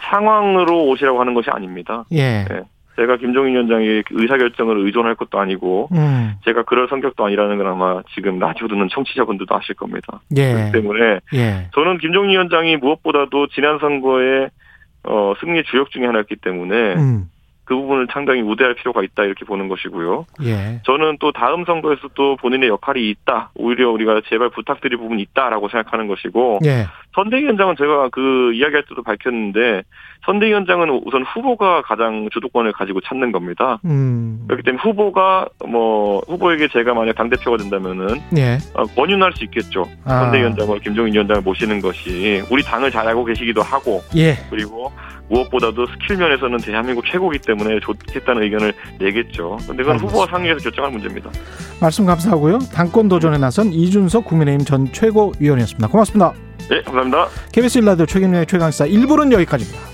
상황으로 오시라고 하는 것이 아닙니다. 예. 예. 제가 김종인 위원장의 의사결정을 의존할 것도 아니고 음, 제가 그럴 성격도 아니라는 건 아마 지금 라디오 듣는 청취자분들도 아실 겁니다. 예. 그렇기 때문에 예. 저는 김종인 위원장이 무엇보다도 지난 선거에 어, 승리의 주역 중에 하나였기 때문에 음, 그 부분을 상당히 우대할 필요가 있다 이렇게 보는 것이고요. 예. 저는 또 다음 선거에서 또 본인의 역할이 있다. 오히려 우리가 제발 부탁드릴 부분이 있다라고 생각하는 것이고 예. 선대위원장은 제가 그 이야기할 때도 밝혔는데 선대위원장은 우선 후보가 가장 주도권을 가지고 찾는 겁니다. 음, 그렇기 때문에 후보가 뭐 후보에게 제가 만약 당 대표가 된다면은 예. 어, 권유할 수 있겠죠. 아. 선대위원장으로 김종인 위원장을 모시는 것이 우리 당을 잘 알고 계시기도 하고 예. 그리고 무엇보다도 스킬 면에서는 대한민국 최고기 때문에 좋겠다는 의견을 내겠죠. 근데 그건. 후보와 상의해서 결정할 문제입니다. 말씀 감사하고요. 당권 도전에 나선 이준석 국민의힘 전 최고위원이었습니다. 고맙습니다. 네, 감사합니다. KBS 일라디오 최경련의 최강시사 1부는 여기까지입니다.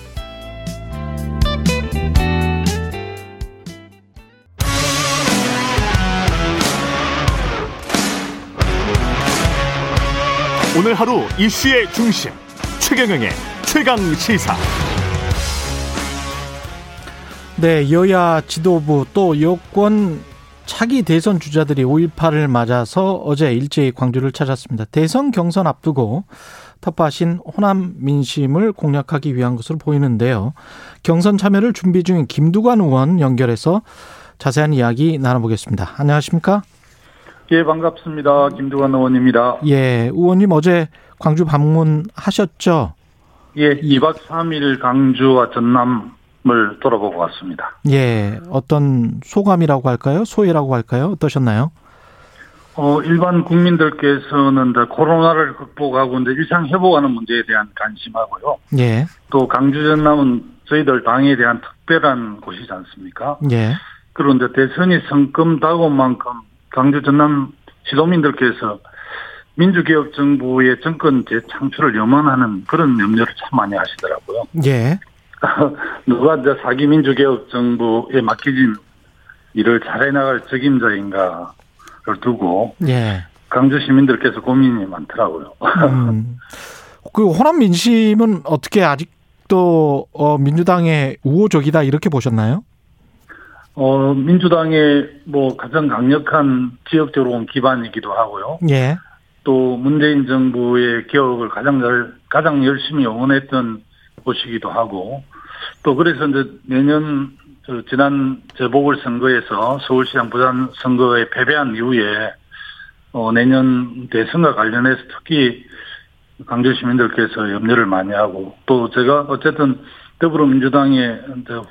오늘 하루 이슈의 중심 최경영의 최강 시사. 네, 여야 지도부 또 여권 차기 대선 주자들이 5.18을 맞아서 어제 일제히 광주를 찾았습니다. 대선 경선 앞두고 텃밭인 호남 민심을 공략하기 위한 것으로 보이는데요. 경선 참여를 준비 중인 김두관 의원 연결해서 자세한 이야기 나눠보겠습니다. 안녕하십니까? 예, 반갑습니다. 김두관 의원입니다. 예, 의원님 어제 광주 방문하셨죠? 예, 2박 3일 강주와 전남 을 돌아보고 왔습니다. 예, 어떤 소감이라고 할까요? 소회라고 할까요? 어떠셨나요? 어, 일반 국민들께서는 코로나를 극복하고 이제 일상 회복하는 문제에 대한 관심하고요. 예, 또 강주 전남은 저희들 당에 대한 특별한 곳이지 않습니까? 예, 그런데 대선이 성금 다가온 만큼 강주 전남 시도민들께서 민주개혁 정부의 정권 재창출을 염원하는 그런 염려를 참 많이 하시더라고요. 예, 누가 이제 사기 민주개혁 정부에 맡겨진 일을 잘 해 나갈 책임자인가를 두고 예. 강주 시민들께서 고민이 많더라고요. 음. 그 호남 민심은 어떻게 아직도 어, 민주당의 우호적이다 이렇게 보셨나요? 어, 민주당의 뭐 가장 강력한 지역적으로 기반이기도 하고요. 예, 또 문재인 정부의 개혁을 가장 잘, 가장 열심히 응원했던 곳이기도 하고 또 그래서 이제 내년 저 지난 재보궐 선거에서 서울시장 부산 선거에 패배한 이후에 어, 내년 대선과 관련해서 특히 강주 시민들께서 염려를 많이 하고 또 제가 어쨌든 더불어민주당의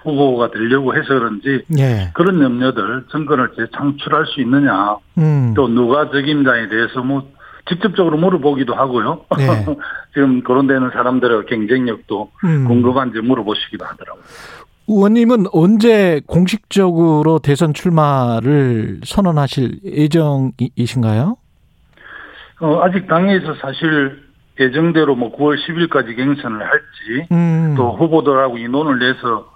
후보가 되려고 해서 그런지 예, 그런 염려들 정권을 재창출할 수 있느냐 음, 또 누가 적임자에 대해서 뭐 직접적으로 물어보기도 하고요. 네. 지금 거론되는 사람들의 경쟁력도 음. 궁금한지 물어보시기도 하더라고요. 의원님은 언제 공식적으로 대선 출마를 선언하실 예정이신가요? 어, 아직 당에서 사실 예정대로 뭐 9월 10일까지 경선을 할지 음, 또 후보들하고 인원을 내서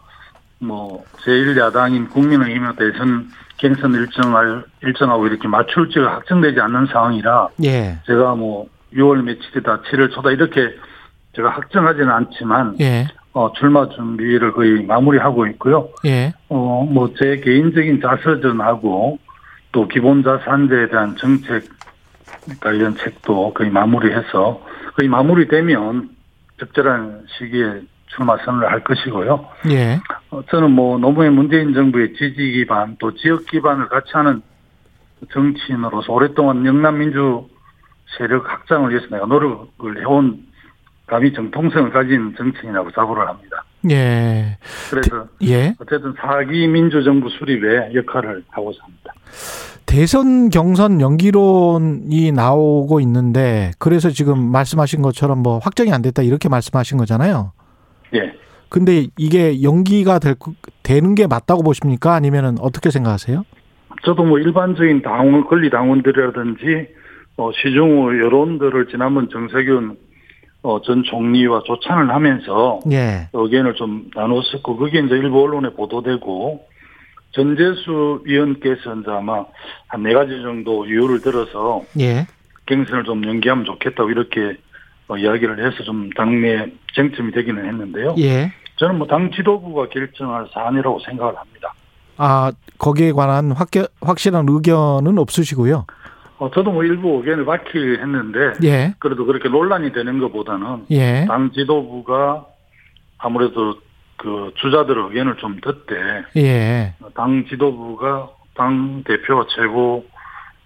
뭐 제1야당인 국민의힘의 대선 경선 일정을 일정하고 이렇게 맞출지가 확정되지 않는 상황이라 예, 제가 뭐 6월 며칠이다 7월 초다 이렇게 제가 확정하지는 않지만 예, 어, 출마 준비를 거의 마무리하고 있고요. 예, 어, 뭐, 제 개인적인 자서전하고 또 기본 자산제에 대한 정책 관련 책도 거의 마무리해서 거의 마무리되면 적절한 시기에 출마 선언을 할 것이고요. 예, 어, 저는 뭐, 노무현 문재인 정부의 지지 기반 또 지역 기반을 같이 하는 정치인으로서 오랫동안 영남 민주 세력 확장을 위해서 내가 노력을 해온 감히 정통성을 가진 정치인이라고 자부를 합니다. 예, 그래서 예. 어쨌든 사기 민주정부 수립에 역할을 하고자 합니다. 대선 경선 연기론이 나오고 있는데 그래서 지금 말씀하신 것처럼 뭐 확정이 안 됐다 이렇게 말씀하신 거잖아요. 예. 근데 이게 연기가 될, 되는 게 맞다고 보십니까? 아니면은 어떻게 생각하세요? 저도 뭐 일반적인 당원, 권리 당원들이라든지, 어, 시중의 여론들을 지난번 정세균, 어, 전 총리와 조찬을 하면서 예. 의견을 좀 나눴었고, 그게 이제 일부 언론에 보도되고, 전재수 위원께서 이제 아마 한 네 가지 정도 이유를 들어서 예. 경선을 좀 연기하면 좋겠다고 이렇게 어, 이야기를 해서 좀 당내 쟁점이 되기는 했는데요. 예. 저는 뭐 당 지도부가 결정할 사안이라고 생각을 합니다. 아, 거기에 관한 확, 확실한 의견은 없으시고요. 어, 저도 뭐 일부 의견을 밝히긴 했는데, 예. 그래도 그렇게 논란이 되는 것보다는 예. 당 지도부가 아무래도 그 주자들의 의견을 좀 듣되, 예. 당 지도부가 당 대표와 최고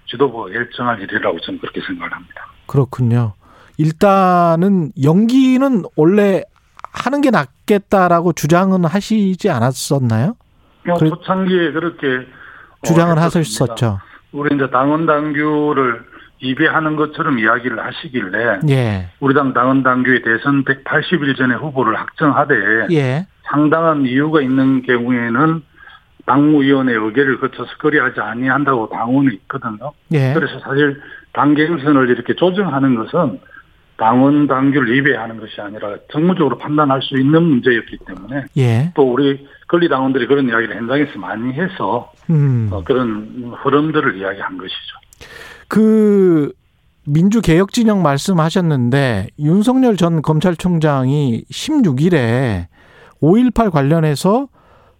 지도부가 결정할 일이라고 저는 그렇게 생각을 합니다. 그렇군요. 일단은 연기는 원래 하는 게 낫겠다라고 주장은 하시지 않았었나요? 뭐 그래- 초창기에 그렇게 어, 주장을. 하셨었죠. 우리 이제 당원 당규를 입에하는 것처럼 이야기를 하시길래 예. 우리 당 당원 당규의 대선 180일 전에 후보를 확정하되 예. 상당한 이유가 있는 경우에는 당무위원회 의결을 거쳐서 그리하지 아니한다고 당원이 있거든요. 예. 그래서 사실 당 경선을 이렇게 조정하는 것은 당원 당규를 위배하는 것이 아니라 정무적으로 판단할 수 있는 문제였기 때문에 예. 또 우리 권리 당원들이 그런 이야기를 현장에서 많이 해서 음. 어, 그런 흐름들을 이야기한 것이죠. 그 민주 개혁 진영 말씀하셨는데 윤석열 전 검찰총장이 16일에 5.18 관련해서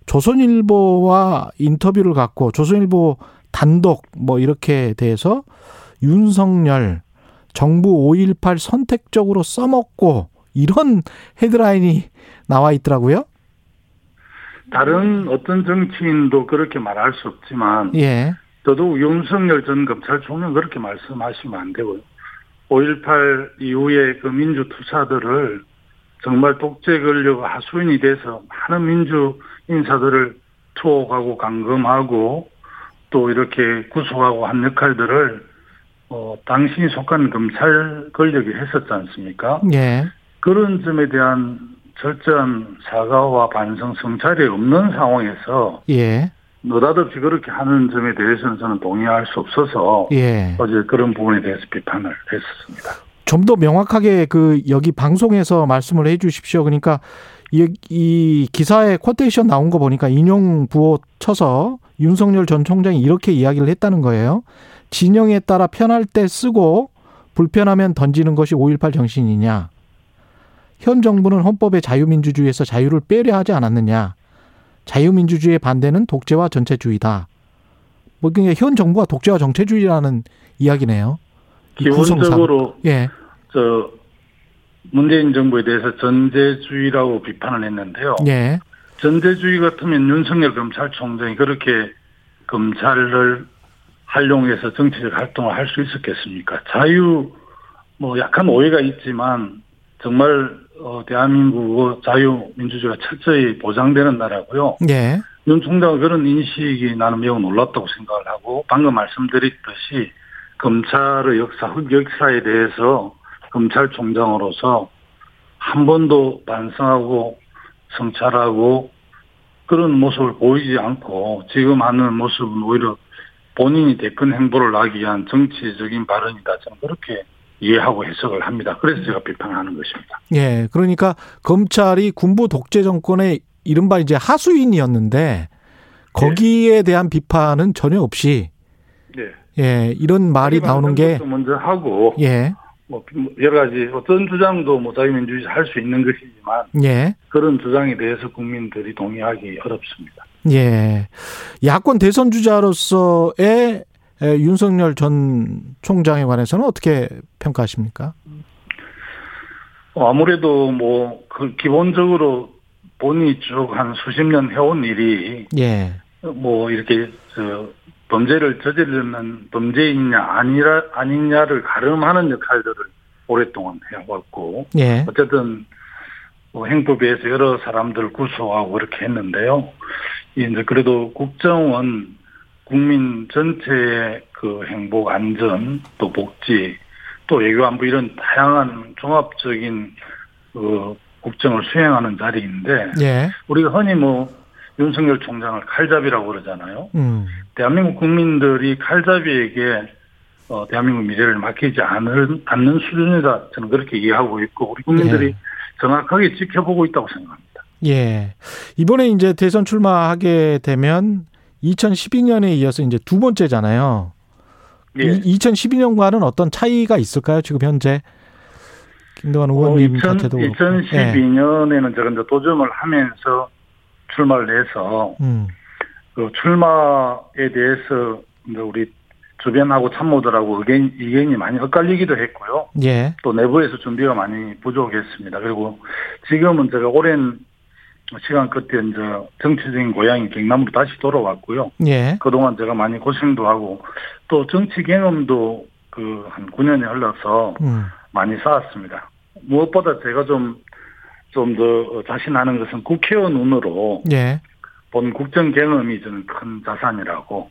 조선일보와 인터뷰를 갖고 조선일보 단독 뭐 이렇게 대해서 윤석열 정부 5.18 선택적으로 써먹고 이런 헤드라인이 나와 있더라고요. 다른 어떤 정치인도 그렇게 말할 수 없지만 예. 저도 윤석열 전 검찰총장 그렇게 말씀하시면 안 되고요. 5.18 이후에 그 민주 투사들을 정말 독재 권력 하수인이 돼서 많은 민주 인사들을 투옥하고 감금하고 또 이렇게 구속하고 한 역할들을 어, 당신이 속한 검찰 권력이 했었지 않습니까? 예. 그런 점에 대한 철저한 사과와 반성 성찰이 없는 상황에서 예. 느닷없이 그렇게 하는 점에 대해서는 저는 동의할 수 없어서 예. 어제 그런 부분에 대해서 비판을 했었습니다. 좀 더 명확하게 그 여기 방송에서 말씀을 해 주십시오. 그러니까 이, 이 기사에 쿼테이션 나온 거 보니까 인용 부호 쳐서 윤석열 전 총장이 이렇게 이야기를 했다는 거예요. 진영에 따라 편할 때 쓰고 불편하면 던지는 것이 5.18 정신이냐. 현 정부는 헌법의 자유민주주의에서 자유를 빼려 하지 않았느냐. 자유민주주의의 반대는 독재와 전체주의다. 뭐, 그냥 현 정부가 독재와 정체주의라는 이야기네요. 기본적으로 예. 저 문재인 정부에 대해서 전제주의라고 비판을 했는데요. 예. 전제주의 같으면 윤석열 검찰총장이 그렇게 검찰을 활용해서 정치적 활동을 할 수 있었겠습니까? 자유 뭐 약한 오해가 있지만 정말 어, 대한민국 자유민주주의가 철저히 보장되는 나라고요. 예. 윤 총장은 그런 인식이 나는 매우 놀랍다고 생각을 하고 방금 말씀드렸듯이 검찰의 역사, 흑역사에 대해서 검찰총장으로서 한 번도 반성하고 성찰하고 그런 모습을 보이지 않고 지금 하는 모습은 오히려 본인이 대권 행보를 하기 위한 정치적인 발언이다. 저는 그렇게 이해하고 해석을 합니다. 그래서 제가 비판하는 것입니다. 예. 그러니까 검찰이 군부 독재 정권의 이른바 이제 하수인이었는데 거기에 대한 비판은 전혀 없이 네. 예, 이런 말이 나오는 게 먼저 하고 예. 뭐 여러 가지 어떤 주장도 뭐 자유민주주의 할 수 있는 것이지만 예. 그런 주장에 대해서 국민들이 동의하기 어렵습니다. 예. 야권 대선 주자로서의 에, 윤석열 전 총장에 관해서는 어떻게 평가하십니까? 어, 아무래도 뭐 그 기본적으로 본인이 쭉 한 수십 년 해온 일이 예. 뭐 이렇게 저 범죄를 저지르는 범죄인냐 아니라 아니냐를 가름하는 역할들을 오랫동안 해왔고 예. 어쨌든 뭐 행법에서 여러 사람들 구속하고 그렇게 했는데요. 이제 그래도 국정원 국민 전체의 그 행복 안전 또 복지 또 외교 안보 이런 다양한 종합적인 그 국정을 수행하는 자리인데 예. 우리가 흔히 뭐 윤석열 총장을 칼잡이라고 그러잖아요. 음. 대한민국 국민들이 칼잡이에게 어, 대한민국 미래를 맡기지 않을, 않는 수준이다. 저는 그렇게 이해하고 있고 우리 국민들이 예. 정확하게 지켜보고 있다고 생각합니다. 예. 이번에 이제 대선 출마하게 되면 2012년에 이어서 이제 두 번째잖아요. 예. 이 2012년과는 어떤 차이가 있을까요? 지금 현재 김동완 어, 의원님 2000, 자체도 그렇고. 예. 2012년에는 제가 이제 도전을 하면서 출마를 해서 음. 그 출마에 대해서 이제 우리 주변하고 참모들하고 의견, 의견이 많이 엇갈리기도 했고요. 예. 또 내부에서 준비가 많이 부족했습니다. 그리고 지금은 제가 오랜 시간 끝에 이제 정치적인 고향인 경남으로 다시 돌아왔고요. 예. 그동안 제가 많이 고생도 하고 또 정치 경험도 그 한 9년이 흘러서 음. 많이 쌓았습니다. 무엇보다 제가 좀, 좀 더 자신하는 것은 국회의원 운으로 예. 본 국정 경험이 저는 큰 자산이라고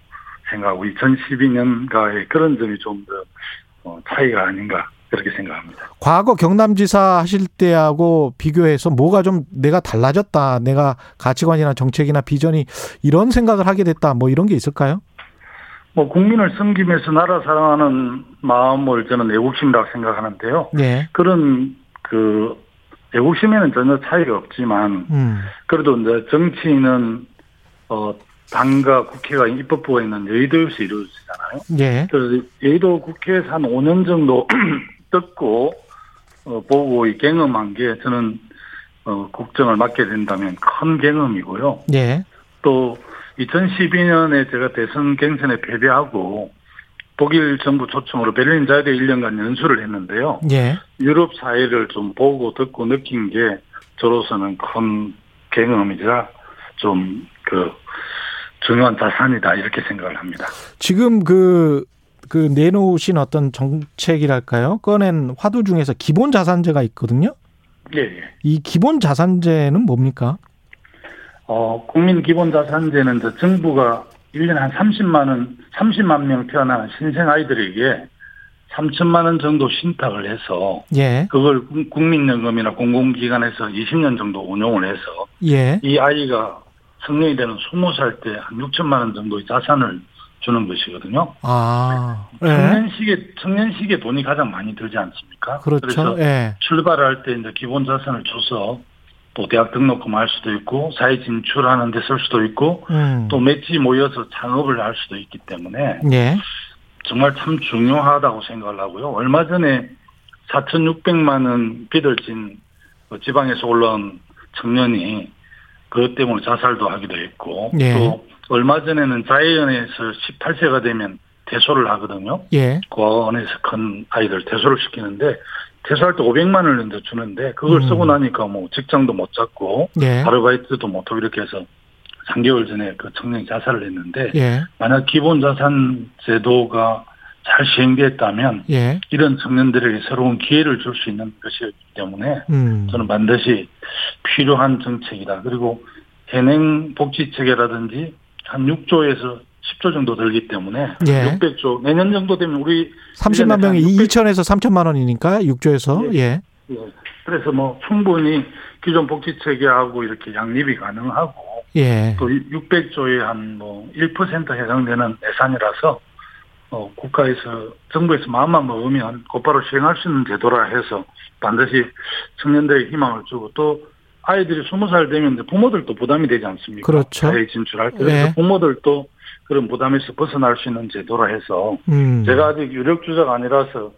생각하고 2012년과의 그런 점이 좀더 어, 차이가 아닌가 그렇게 생각합니다. 과거 경남지사 하실 때하고 비교해서 뭐가 좀 내가 달라졌다. 내가 가치관이나 정책이나 비전이 이런 생각을 하게 됐다. 뭐 이런 게 있을까요? 뭐 국민을 섬기면서 나라 사랑하는 마음을 저는 애국심이라고 생각하는데요. 예. 그런 그 애국심에는 전혀 차이가 없지만 음. 그래도 이제 정치인은 어 당과 국회가 입법부가 있는 여의도에서 이루어지잖아요. 예. 그래서 여의도 국회에서 한 5년 정도 듣고 어, 보고 이 경험한 게 저는 어, 국정을 맡게 된다면 큰 경험이고요. 예. 또 2012년에 제가 대선 경선에 패배하고 독일 정부 초청으로 베를린 자유대 1년간 연수를 했는데요. 예. 유럽 사회를 좀 보고 듣고 느낀 게 저로서는 큰 경험이자 좀그 중요한 자산이다 이렇게 생각을 합니다. 지금 그, 그 내놓으신 어떤 정책이랄까요? 꺼낸 화두 중에서 기본 자산제가 있거든요. 예, 예. 이 기본 자산제는 뭡니까? 어, 국민 기본 자산제는 저 정부가 1년에 한 30만 원, 30만 명 태어난 신생 아이들에게 3천만 원 정도 신탁을 해서 예. 그걸 국- 국민연금이나 공공기관에서 20년 정도 운용을 해서 예. 이 아이가 성년이 되는 20살 때 한 6천만 원 정도의 자산을 주는 것이거든요. 아. 예. 청년식에, 청년식에 돈이 가장 많이 들지 않습니까? 그렇죠. 그래서 예. 출발할 때 이제 기본 자산을 줘서 또 대학 등록금 할 수도 있고 사회 진출하는 데 쓸 수도 있고 음. 또 맷지 모여서 창업을 할 수도 있기 때문에 예. 정말 참 중요하다고 생각을 하고요. 얼마 전에 4,600만 원 빚을 진그 지방에서 올라온 청년이 그것 때문에 자살도 하기도 했고 예. 또 얼마 전에는 자해연에서 18세가 되면 대소를 하거든요. 예. 고아원에서 큰 아이들 대소를 시키는데 대소할 때 500만 원을 이제 주는데 그걸 음. 쓰고 나니까 뭐 직장도 못 잡고 예. 아르바이트도 못하고 이렇게 해서 3개월 전에 그 청년이 자살을 했는데 예. 만약 기본 자산 제도가 잘 시행됐다면 예. 이런 청년들에게 새로운 기회를 줄 수 있는 것이기 때문에 음. 저는 반드시 필요한 정책이다. 그리고 현행 복지 체계라든지 한 6조에서 10조 정도 들기 때문에 예. 600조 내년 정도 되면 우리 30만 명이 일년에 한 2천에서 3천만 원이니까 6조에서 예. 예. 그래서 뭐 충분히 기존 복지 체계하고 이렇게 양립이 가능하고 예. 또 600조에 한 뭐 1% 해당되는 예산이라서 어 국가에서 정부에서 마음만 먹으면 곧바로 시행할 수 있는 제도라 해서 반드시 청년들에게 희망을 주고 또 아이들이 20살 되면 이제 부모들도 부담이 되지 않습니까? 그렇죠. 사회에 진출할 때 그래서 네. 부모들도 그런 부담에서 벗어날 수 있는 제도라 해서 음. 제가 아직 유력 주자가 아니라서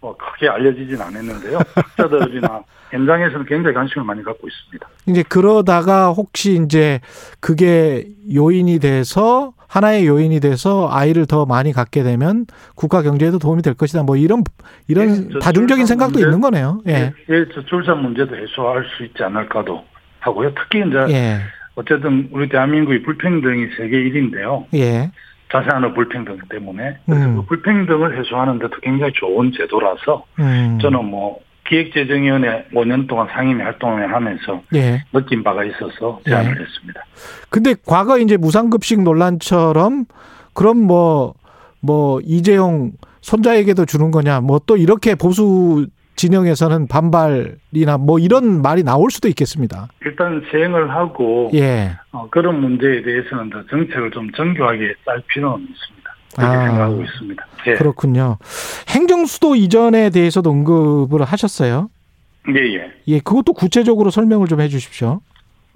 뭐 크게 알려지진 않았는데요. 학자들이나 현장에서는 굉장히 관심을 많이 갖고 있습니다. 이제 그러다가 혹시 이제 그게 요인이 돼서 하나의 요인이 돼서 아이를 더 많이 갖게 되면 국가 경제에도 도움이 될 것이다. 뭐 이런 이런 예, 저 다중적인 생각도 문제- 있는 거네요. 예. 예, 예, 저 출산 문제도 해소할 수 있지 않을까도 하고요. 특히 이제 예. 어쨌든 우리 대한민국이 불평등이 세계 1위인데요. 예. 자세한 불평등 때문에 그래서 음. 그 불평등을 해소하는 데도 굉장히 좋은 제도라서 음. 저는 뭐 기획재정위원회 5년 동안 상임위 활동을 하면서 예. 느낀 바가 있어서 제안을 네. 했습니다. 근데 과거 이제 무상급식 논란처럼 그럼 뭐, 뭐, 이재용 손자에게도 주는 거냐, 뭐 또 이렇게 보수 진영에서는 반발이나 뭐 이런 말이 나올 수도 있겠습니다. 일단 시행을 하고 예. 어, 그런 문제에 대해서는 더 정책을 좀 정교하게 짤 필요는 있습니다. 그렇게 아. 생각하고 있습니다. 예. 그렇군요. 행정 수도 이전에 대해서도 언급을 하셨어요. 예, 예. 예, 그것도 구체적으로 설명을 좀 해 주십시오.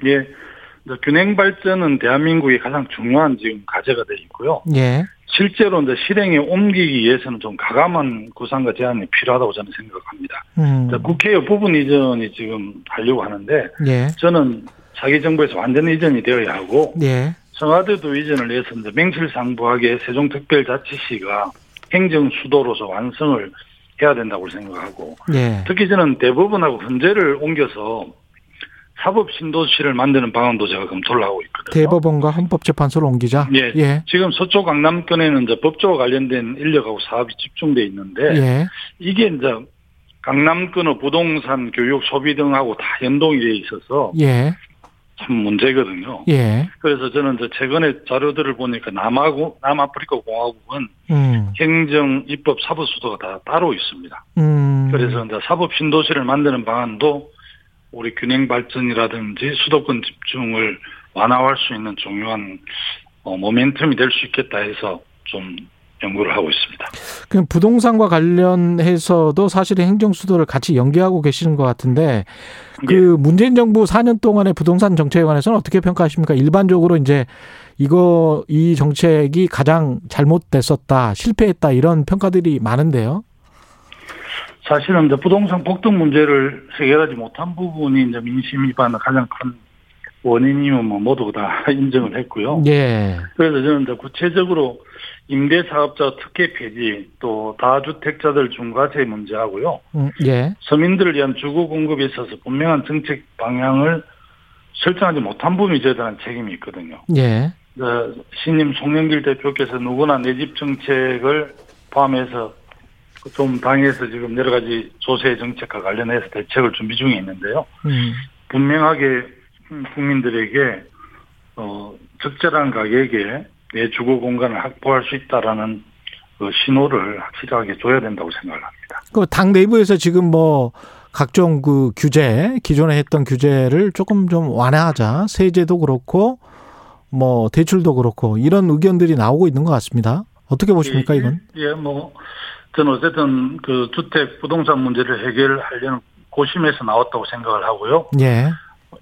예. 균형 발전은 대한민국의 가장 중요한 지금 과제가 되어 있고요. 예. 실제로 이제 실행에 옮기기 위해서는 좀 가감한 구상과 제안이 필요하다고 저는 생각합니다. 음. 자, 국회의 부분 이전이 지금 하려고 하는데 예. 저는 차기 정부에서 완전 이전이 되어야 하고 예. 청와대도 이전을 해서 이제 맹실상부하게 세종특별자치시가 행정 수도로서 완성을 해야 된다고 생각하고 예. 특히 저는 대법원하고 헌재를 옮겨서 사법 신도시를 만드는 방안도 제가 검토를 하고 있거든요. 대법원과 헌법재판소를 옮기자. 예. 예. 지금 서쪽 강남권에는 이제 법조와 관련된 인력하고 사업이 집중돼 있는데 예. 이게 이제 강남권의 부동산, 교육, 소비 등하고 다 연동이 돼 있어서 예. 참 문제거든요. 예. 그래서 저는 이제 최근에 자료들을 보니까 남하고 남아프리카 공화국은 음. 행정, 입법, 사법 수도가 다 따로 있습니다. 음. 그래서 이제 사법 신도시를 만드는 방안도 우리 균형 발전이라든지 수도권 집중을 완화할 수 있는 중요한 어, 모멘텀이 될 수 있겠다 해서 좀 연구를 하고 있습니다. 그 부동산과 관련해서도 사실은 행정수도를 같이 연계하고 계시는 것 같은데 그 예. 문재인 정부 4년 동안의 부동산 정책에 관해서는 어떻게 평가하십니까? 일반적으로 이제 이거 이 정책이 가장 잘못됐었다, 실패했다 이런 평가들이 많은데요. 사실은 이제 부동산 폭등 문제를 해결하지 못한 부분이 이제 민심 위반의 가장 큰 원인이면 뭐 모두 다 인정을 했고요. 예. 그래서 저는 이제 구체적으로 임대사업자 특혜 폐지 또 다주택자들 중과세 문제하고요. 음, 예. 서민들을 위한 주거 공급에 있어서 분명한 정책 방향을 설정하지 못한 부분이 저희들한 책임이 있거든요. 예. 어, 신임 송영길 대표께서 누구나 내 집 정책을 포함해서 좀 당에서 지금 여러 가지 조세 정책과 관련해서 대책을 준비 중에 있는데요. 음. 분명하게 국민들에게 어, 적절한 가격에 내 주거 공간을 확보할 수 있다라는 그 신호를 확실하게 줘야 된다고 생각을 합니다. 그 당 내부에서 지금 뭐 각종 그 규제 기존에 했던 규제를 조금 좀 완화하자 세제도 그렇고 뭐 대출도 그렇고 이런 의견들이 나오고 있는 것 같습니다. 어떻게 보십니까 예, 이건? 예, 뭐 저는 어쨌든 그 주택 부동산 문제를 해결하려는 고심에서 나왔다고 생각을 하고요. 예.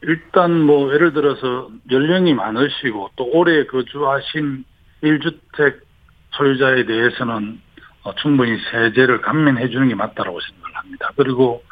일단 뭐 예를 들어서 연령이 많으시고 또 오래 거주하신 1주택 소유자에 대해서는 어, 충분히 세제를 감면해 주는 게 맞다라고 생각을 합니다. 그리고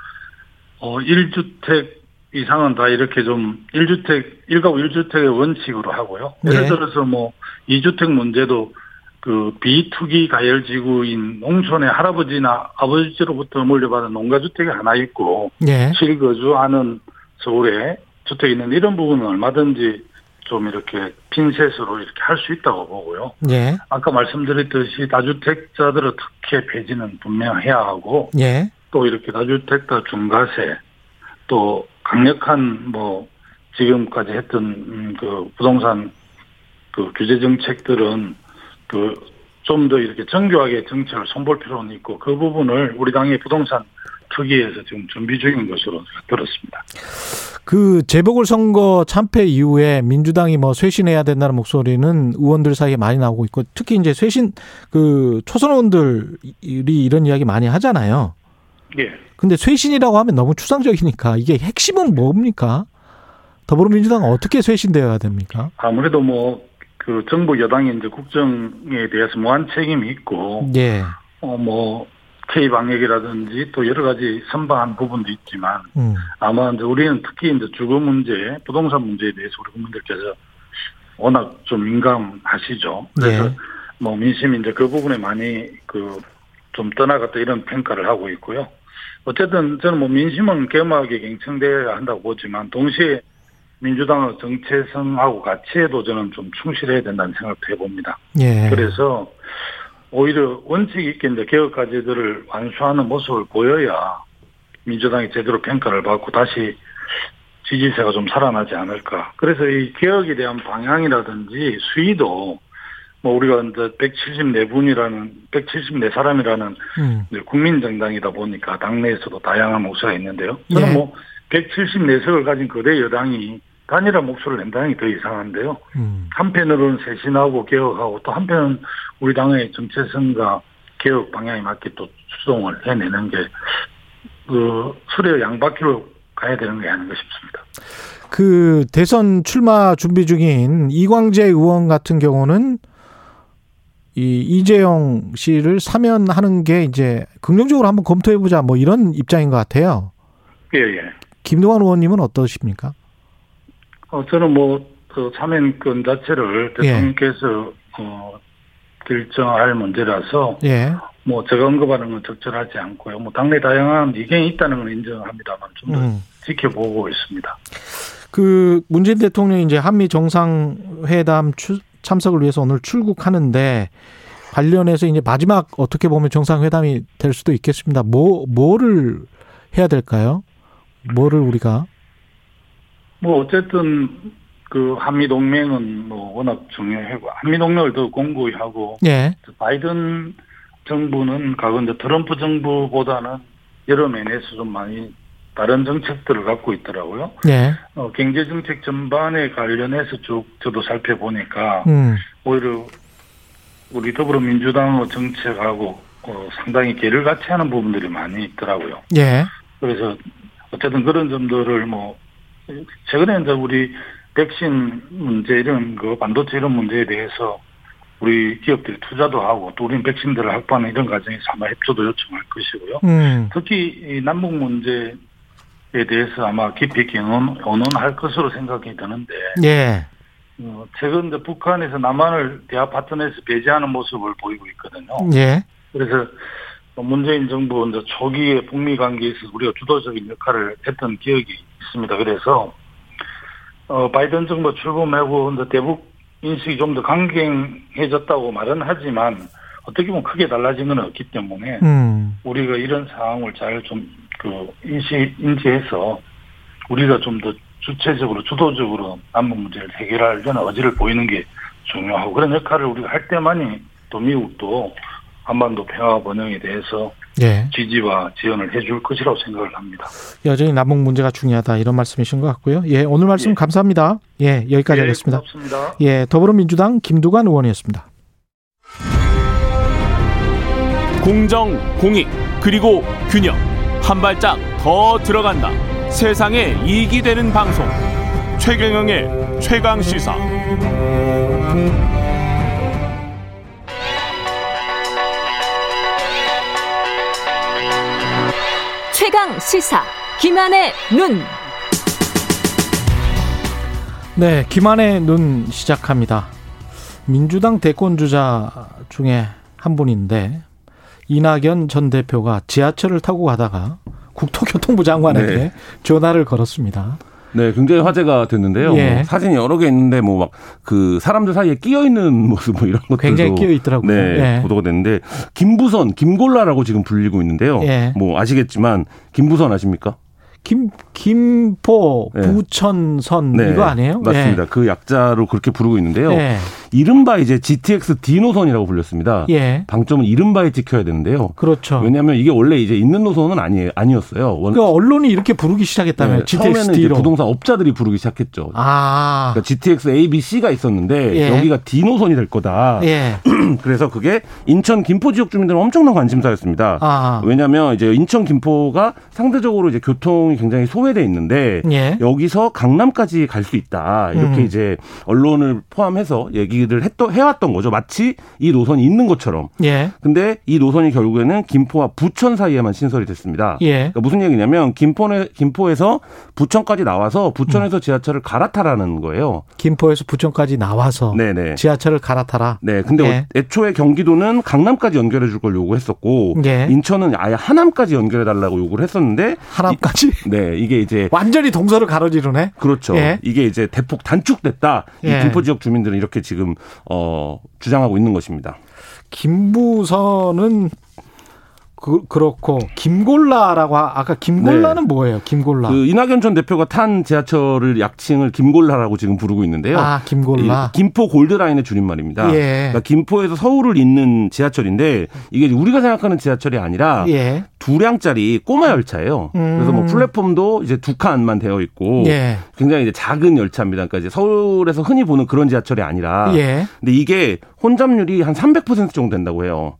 어 1주택 이상은 다 이렇게 좀 1주택 1가구 1주택의 원칙으로 하고요. 예를 네. 들어서 뭐 2주택 문제도 그 비투기 가열 지구인 농촌의 할아버지나 아버지로부터 물려받은 농가주택이 하나 있고 예. 실거주하는 서울에 주택이 있는 이런 부분은 얼마든지 좀 이렇게 핀셋으로 이렇게 할 수 있다고 보고요. 예. 아까 말씀드렸듯이 다주택자들의 특혜 폐지는 분명 해야 하고 예. 또 이렇게 다주택자 중과세 또 강력한 뭐 지금까지 했던 음, 그 부동산 그 규제 정책들은 그 좀 더 이렇게 정교하게 정책을 손볼 필요는 있고 그 부분을 우리 당의 부동산 특위에서 지금 준비 중인 것으로 들었습니다. 그 재보궐 선거 참패 이후에 민주당이 뭐 쇄신해야 된다는 목소리는 의원들 사이에 많이 나오고 있고 특히 이제 쇄신 그 초선 의원들이 이런 이야기 많이 하잖아요. 예. 근데 쇄신이라고 하면 너무 추상적이니까 이게 핵심은 뭡니까? 더불어민주당은 어떻게 쇄신되어야 됩니까? 아무래도 뭐 그 정부 여당이 이제 국정에 대해서 무한 책임이 있고 예. 어뭐 K 방역이라든지 또 여러 가지 선방한 부분도 있지만 음. 아마 이제 우리는 특히 이제 주거 문제, 부동산 문제에 대해서 우리 국민들께서 워낙 좀 민감하시죠. 그래서 예. 뭐 민심이 이제 그 부분에 많이 그 좀 떠나갔다 이런 평가를 하고 있고요. 어쨌든 저는 뭐 민심은 겸하게 갱청돼야 한다고 보지만 동시에 민주당의 정체성하고 가치에도 저는 좀 충실해야 된다는 생각도 해봅니다. 예. 그래서 오히려 원칙 있게 이제 개혁 과제들을 완수하는 모습을 보여야 민주당이 제대로 평가를 받고 다시 지지세가 좀 살아나지 않을까. 그래서 이 개혁에 대한 방향이라든지 수위도 뭐 우리가 이제 174분이라는 174사람이라는 음. 국민정당이다 보니까 당내에서도 다양한 목소리가 있는데요. 저는 예. 뭐 174석을 가진 거대 여당이 단일한 목소리를 낸다는 게더 이상한데요. 음. 한편으로는 쇄신하고 개혁하고 또 한편은 우리 당의 정체성과 개혁 방향에 맞게 또 추동을 해내는 게, 그, 수레 양바퀴로 가야 되는 게 아닌가 싶습니다. 그 대선 출마 준비 중인 이광재 의원 같은 경우는 이 이재용 씨를 사면하는 게 이제 긍정적으로 한번 검토해 보자 뭐 이런 입장인 것 같아요. 예, 예. 김동완 의원님은 어떠십니까? 어, 저는 뭐, 그 사면권 자체를 예. 대통령께서, 어, 결정할 문제라서, 예. 뭐, 제가 언급하는 건 적절하지 않고요. 뭐, 당내 다양한 이견이 있다는 건 인정합니다만, 좀더 음. 지켜보고 있습니다. 그 문재인 대통령이 이제 한미 정상회담 추- 참석을 위해서 오늘 출국하는데 관련해서 이제 마지막 어떻게 보면 정상회담이 될 수도 있겠습니다. 뭐 뭐를 해야 될까요? 뭐를 우리가 뭐 어쨌든 그 한미 동맹은 뭐 워낙 중요하고 한미 동맹을 더 공고히 하고 예. 바이든 정부는 과거 이제 트럼프 정부보다는 여러 면에서 좀 많이 다른 정책들을 갖고 있더라고요. 예. 어, 경제 정책 전반에 관련해서 쭉 저도 살펴보니까 음. 오히려 우리 더불어민주당의 정책하고 어, 상당히 괴를 같이 하는 부분들이 많이 있더라고요. 예. 그래서 어쨌든 그런 점들을 뭐 최근에 이제 우리 백신 문제 이런 그 반도체 이런 문제에 대해서 우리 기업들이 투자도 하고 또 우리는 백신들을 확보하는 이런 과정에서 아마 협조도 요청할 것이고요. 음. 특히 이 남북 문제에 대해서 아마 깊이 의논, 의논할 것으로 생각이 드는데 예. 어, 최근 이제 북한에서 남한을 대화 파트너에서 배제하는 모습을 보이고 있거든요. 예. 그래서 문재인 정부 이제 초기에 북미 관계에서 우리가 주도적인 역할을 했던 기억이 있습니다. 그래서 어 바이든 정부 출범하고 대북 인식이 좀 더 강경해졌다고 말은 하지만 어떻게 보면 크게 달라진 건 없기 때문에 음. 우리가 이런 상황을 잘 좀 그 인식 인지해서 우리가 좀 더 주체적으로 주도적으로 남북 문제를 해결하려는 의지를 보이는 게 중요하고 그런 역할을 우리가 할 때만이 또 미국도 한반도 평화 번영에 대해서 예. 지지와 지원을 해줄 것이라고 생각을 합니다. 여전히 남북 문제가 중요하다 이런 말씀이신 것 같고요. 예, 오늘 말씀 예. 감사합니다. 예, 여기까지 예, 하겠습니다. 고맙습니다. 예, 더불어민주당 김두관 의원이었습니다. 공정, 공익, 그리고 균형. 한 발짝 더 들어간다. 세상에 이익이 되는 방송. 최경영의 최강 시사. 최강 시사 김한의 눈. 네, 김한의 눈 시작합니다. 민주당 대권 주자 중에 한 분인데 이낙연 전 대표가 지하철을 타고 가다가 국토교통부 장관에게 네. 전화를 걸었습니다. 네, 굉장히 화제가 됐는데요. 예. 뭐 사진이 여러 개 있는데 뭐 막 그 사람들 사이에 끼어 있는 모습 뭐 이런 것들도 굉장히 끼어 있더라고요. 네, 예. 보도가 됐는데 김부선, 김골라라고 지금 불리고 있는데요. 예. 뭐 아시겠지만 김부선 아십니까? 김 김포 네. 부천선 네, 이거 아니에요? 맞습니다. 그 약자로 그렇게 부르고 있는데요. 예. 이른바 이제 GTX D 노선이라고 불렸습니다. 예. 방점은 이른바에 찍혀야 되는데요. 그렇죠. 왜냐하면 이게 원래 이제 있는 노선은 아니 아니었어요. 원- 그 언론이 이렇게 부르기 시작했다면 네, GTX 처음에는 이제 D로. 부동산 업자들이 부르기 시작했죠. 아. 그러니까 GTX A, B, C가 있었는데 예. 여기가 D 노선이 될 거다. 예. 그래서 그게 인천 김포 지역 주민들은 엄청난 관심사였습니다. 아. 왜냐하면 이제 인천 김포가 상대적으로 이제 교통이 굉장히 소외돼 있는데 예. 여기서 강남까지 갈 수 있다 이렇게 음. 이제 언론을 포함해서 얘기 를 했던 해왔던 거죠. 마치 이 노선이 있는 것처럼. 예. 근데 이 노선이 결국에는 김포와 부천 사이에만 신설이 됐습니다. 예. 그러니까 무슨 얘기냐면 김포에 김포에서 부천까지 나와서 부천에서 음. 지하철을 갈아타라는 거예요. 김포에서 부천까지 나와서 네네. 지하철을 갈아타라. 네, 근데 예. 애초에 경기도는 강남까지 연결해 줄 걸 요구했었고 예. 인천은 아예 하남까지 연결해 달라고 요구를 했었는데 하남까지 이- 네, 이게 이제 완전히 동서를 가로지르네. 그렇죠. 예. 이게 이제 대폭 단축됐다. 예. 이 김포 지역 주민들은 이렇게 지금 어 주장하고 있는 것입니다. 김부선은 그, 그렇고 김골라라고 하- 아까 김골라는 뭐예요? 김골라. 네. 그 이낙연 전 대표가 탄 지하철을 약칭을 김골라라고 지금 부르고 있는데요. 아 김골라. 이 김포 골드라인의 줄임말입니다. 예. 그러니까 김포에서 서울을 잇는 지하철인데 이게 우리가 생각하는 지하철이 아니라 예. 두 량짜리 꼬마 열차예요. 그래서 뭐 음. 플랫폼도 이제 두 칸만 되어 있고 예. 굉장히 이제 작은 열차입니다. 그러니까 이제 서울에서 흔히 보는 그런 지하철이 아니라 예. 근데 이게 혼잡률이 한 300% 정도 된다고 해요.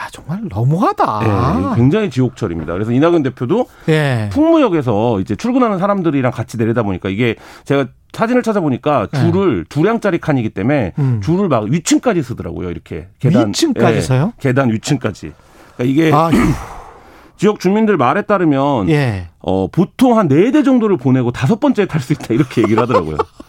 아 정말 너무하다. 네, 굉장히 지옥철입니다. 그래서 이낙연 대표도 예. 풍무역에서 이제 출근하는 사람들이랑 같이 내리다 보니까 이게 제가 사진을 찾아보니까 줄을 두 량짜리 칸이기 때문에 네. 음. 줄을 막 위층까지 쓰더라고요. 이렇게 계단 위층까지 예, 서요? 계단 위층까지. 그러니까 이게 아, 지역 주민들 말에 따르면 예. 어, 보통 한 네 대 정도를 보내고 다섯 번째 탈 수 있다 이렇게 얘기를 하더라고요.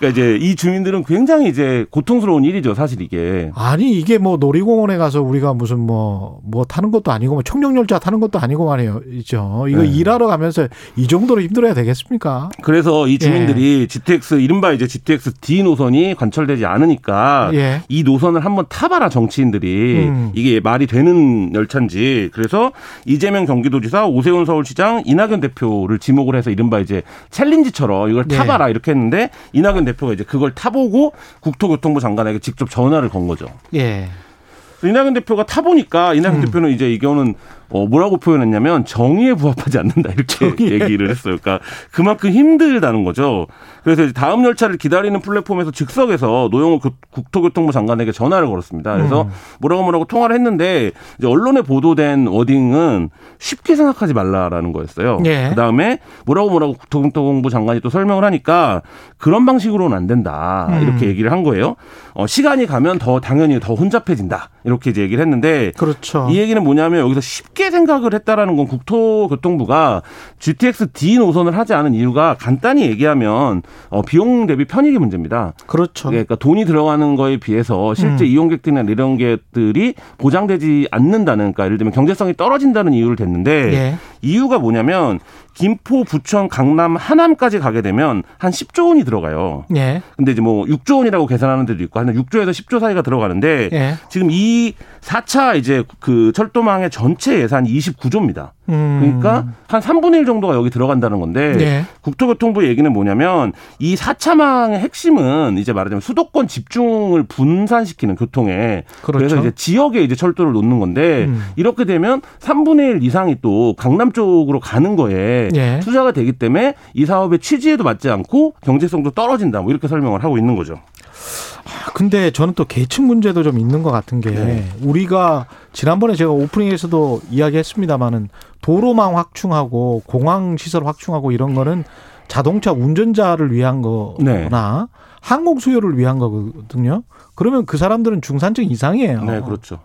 그러니까 이제 이 주민들은 굉장히 이제 고통스러운 일이죠, 사실 이게. 아니 이게 뭐 놀이공원에 가서 우리가 무슨 뭐뭐 타는 것도 아니고 뭐 청룡열차 타는 것도 아니고 말이에요. 이죠. 이거 네. 일하러 가면서 이 정도로 힘들어야 되겠습니까? 그래서 예. 이 주민들이 GTX 이른바 이제 GTX D 노선이 관철되지 않으니까 예. 이 노선을 한번 타봐라 정치인들이 음. 이게 말이 되는 열차인지 그래서 이재명 경기도지사 오세훈 서울시장 이낙연 대표를 지목을 해서 이른바 이제 챌린지처럼 이걸 예. 타봐라 이렇게 했는데 이낙연 대표가 이제 그걸 타보고 국토교통부 장관에게 직접 전화를 건 거죠. 예. 이낙연 대표가 타보니까 이낙연 음. 대표는 이제 이거는 어, 뭐라고 표현했냐면 정의에 부합하지 않는다 이렇게 얘기를 했어요. 그러니까 그만큼 힘들다는 거죠. 그래서 다음 열차를 기다리는 플랫폼에서 즉석에서 노영호 교- 국토교통부 장관에게 전화를 걸었습니다. 그래서 음. 뭐라고 뭐라고 통화를 했는데 이제 언론에 보도된 워딩은 쉽게 생각하지 말라라는 거였어요. 예. 그다음에 뭐라고 뭐라고 국토교통부 장관이 또 설명을 하니까 그런 방식으로는 안 된다 음. 이렇게 얘기를 한 거예요. 어, 시간이 가면 더 당연히 더 혼잡해진다 이렇게 이제 얘기를 했는데 그렇죠. 이 얘기는 뭐냐면 여기서 쉽게 생각을 했다라는 건 국토교통부가 GTX D 노선을 하지 않은 이유가 간단히 얘기하면 어, 비용 대비 편익의 문제입니다. 그렇죠. 그러니까 돈이 들어가는 거에 비해서 실제 음. 이용객들이나 것들이 보장되지 않는다는 그러니까 예를 들면 경제성이 떨어진다는 이유를 댔는데 예. 이유가 뭐냐면 김포, 부천, 강남, 하남까지 가게 되면 한 10조 원이 들어가요. 예. 근데 이제 뭐 6조 원이라고 계산하는 데도 있고 한 6조에서 10조 사이가 들어가는데 예. 지금 이 4차 이제 그 철도망의 전체 예산이 29조입니다. 음. 그러니까 한 3분의 1 정도가 여기 들어간다는 건데 예. 국토교통부 얘기는 뭐냐면 이 4차망의 핵심은 이제 말하자면 수도권 집중을 분산시키는 교통에 그렇죠. 그래서 이제 지역에 이제 철도를 놓는 건데 음. 이렇게 되면 3분의 1 이상이 또 강남 쪽으로 가는 거에 예. 투자가 되기 때문에 이 사업의 취지에도 맞지 않고 경제성도 떨어진다 뭐 이렇게 설명을 하고 있는 거죠. 아, 근데 저는 또 계층 문제도 좀 있는 것 같은 게 네. 우리가 지난번에 제가 오프닝에서도 이야기했습니다마는 도로망 확충하고 공항 시설 확충하고 이런 거는 자동차 운전자를 위한 네. 거나 항공 수요를 위한 거거든요. 그러면 그 사람들은 중산층 이상이에요. 네, 그렇죠.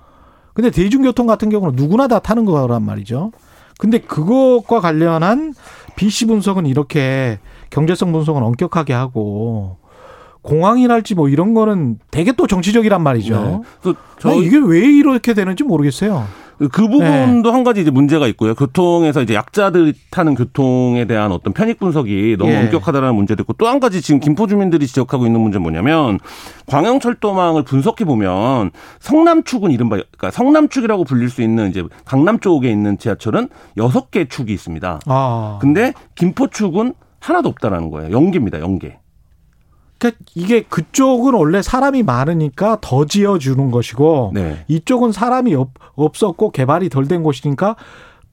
근데 대중교통 같은 경우는 누구나 다 타는 거란 말이죠. 근데 그것과 관련한 BC 분석은 이렇게 경제성 분석은 엄격하게 하고 공항이랄지 뭐 이런 거는 되게 또 정치적이란 말이죠. 네. 그래서 저저 이게 왜 이렇게 되는지 모르겠어요. 그 부분도 한 가지 이제 문제가 있고요. 교통에서 이제 약자들이 타는 교통에 대한 어떤 편익 분석이 너무 예. 엄격하다는 문제도 있고 또 한 가지 지금 김포 주민들이 지적하고 있는 문제는 뭐냐면 광양철도망을 분석해 보면 성남축은 이른바 그러니까 성남축이라고 불릴 수 있는 이제 강남 쪽에 있는 지하철은 여섯 개 축이 있습니다. 아. 근데 김포축은 하나도 없다라는 거예요. 연계입니다. 연계. 그러니까 이게 그쪽은 원래 사람이 많으니까 더 지어주는 것이고 네. 이쪽은 사람이 없, 없었고 개발이 덜 된 곳이니까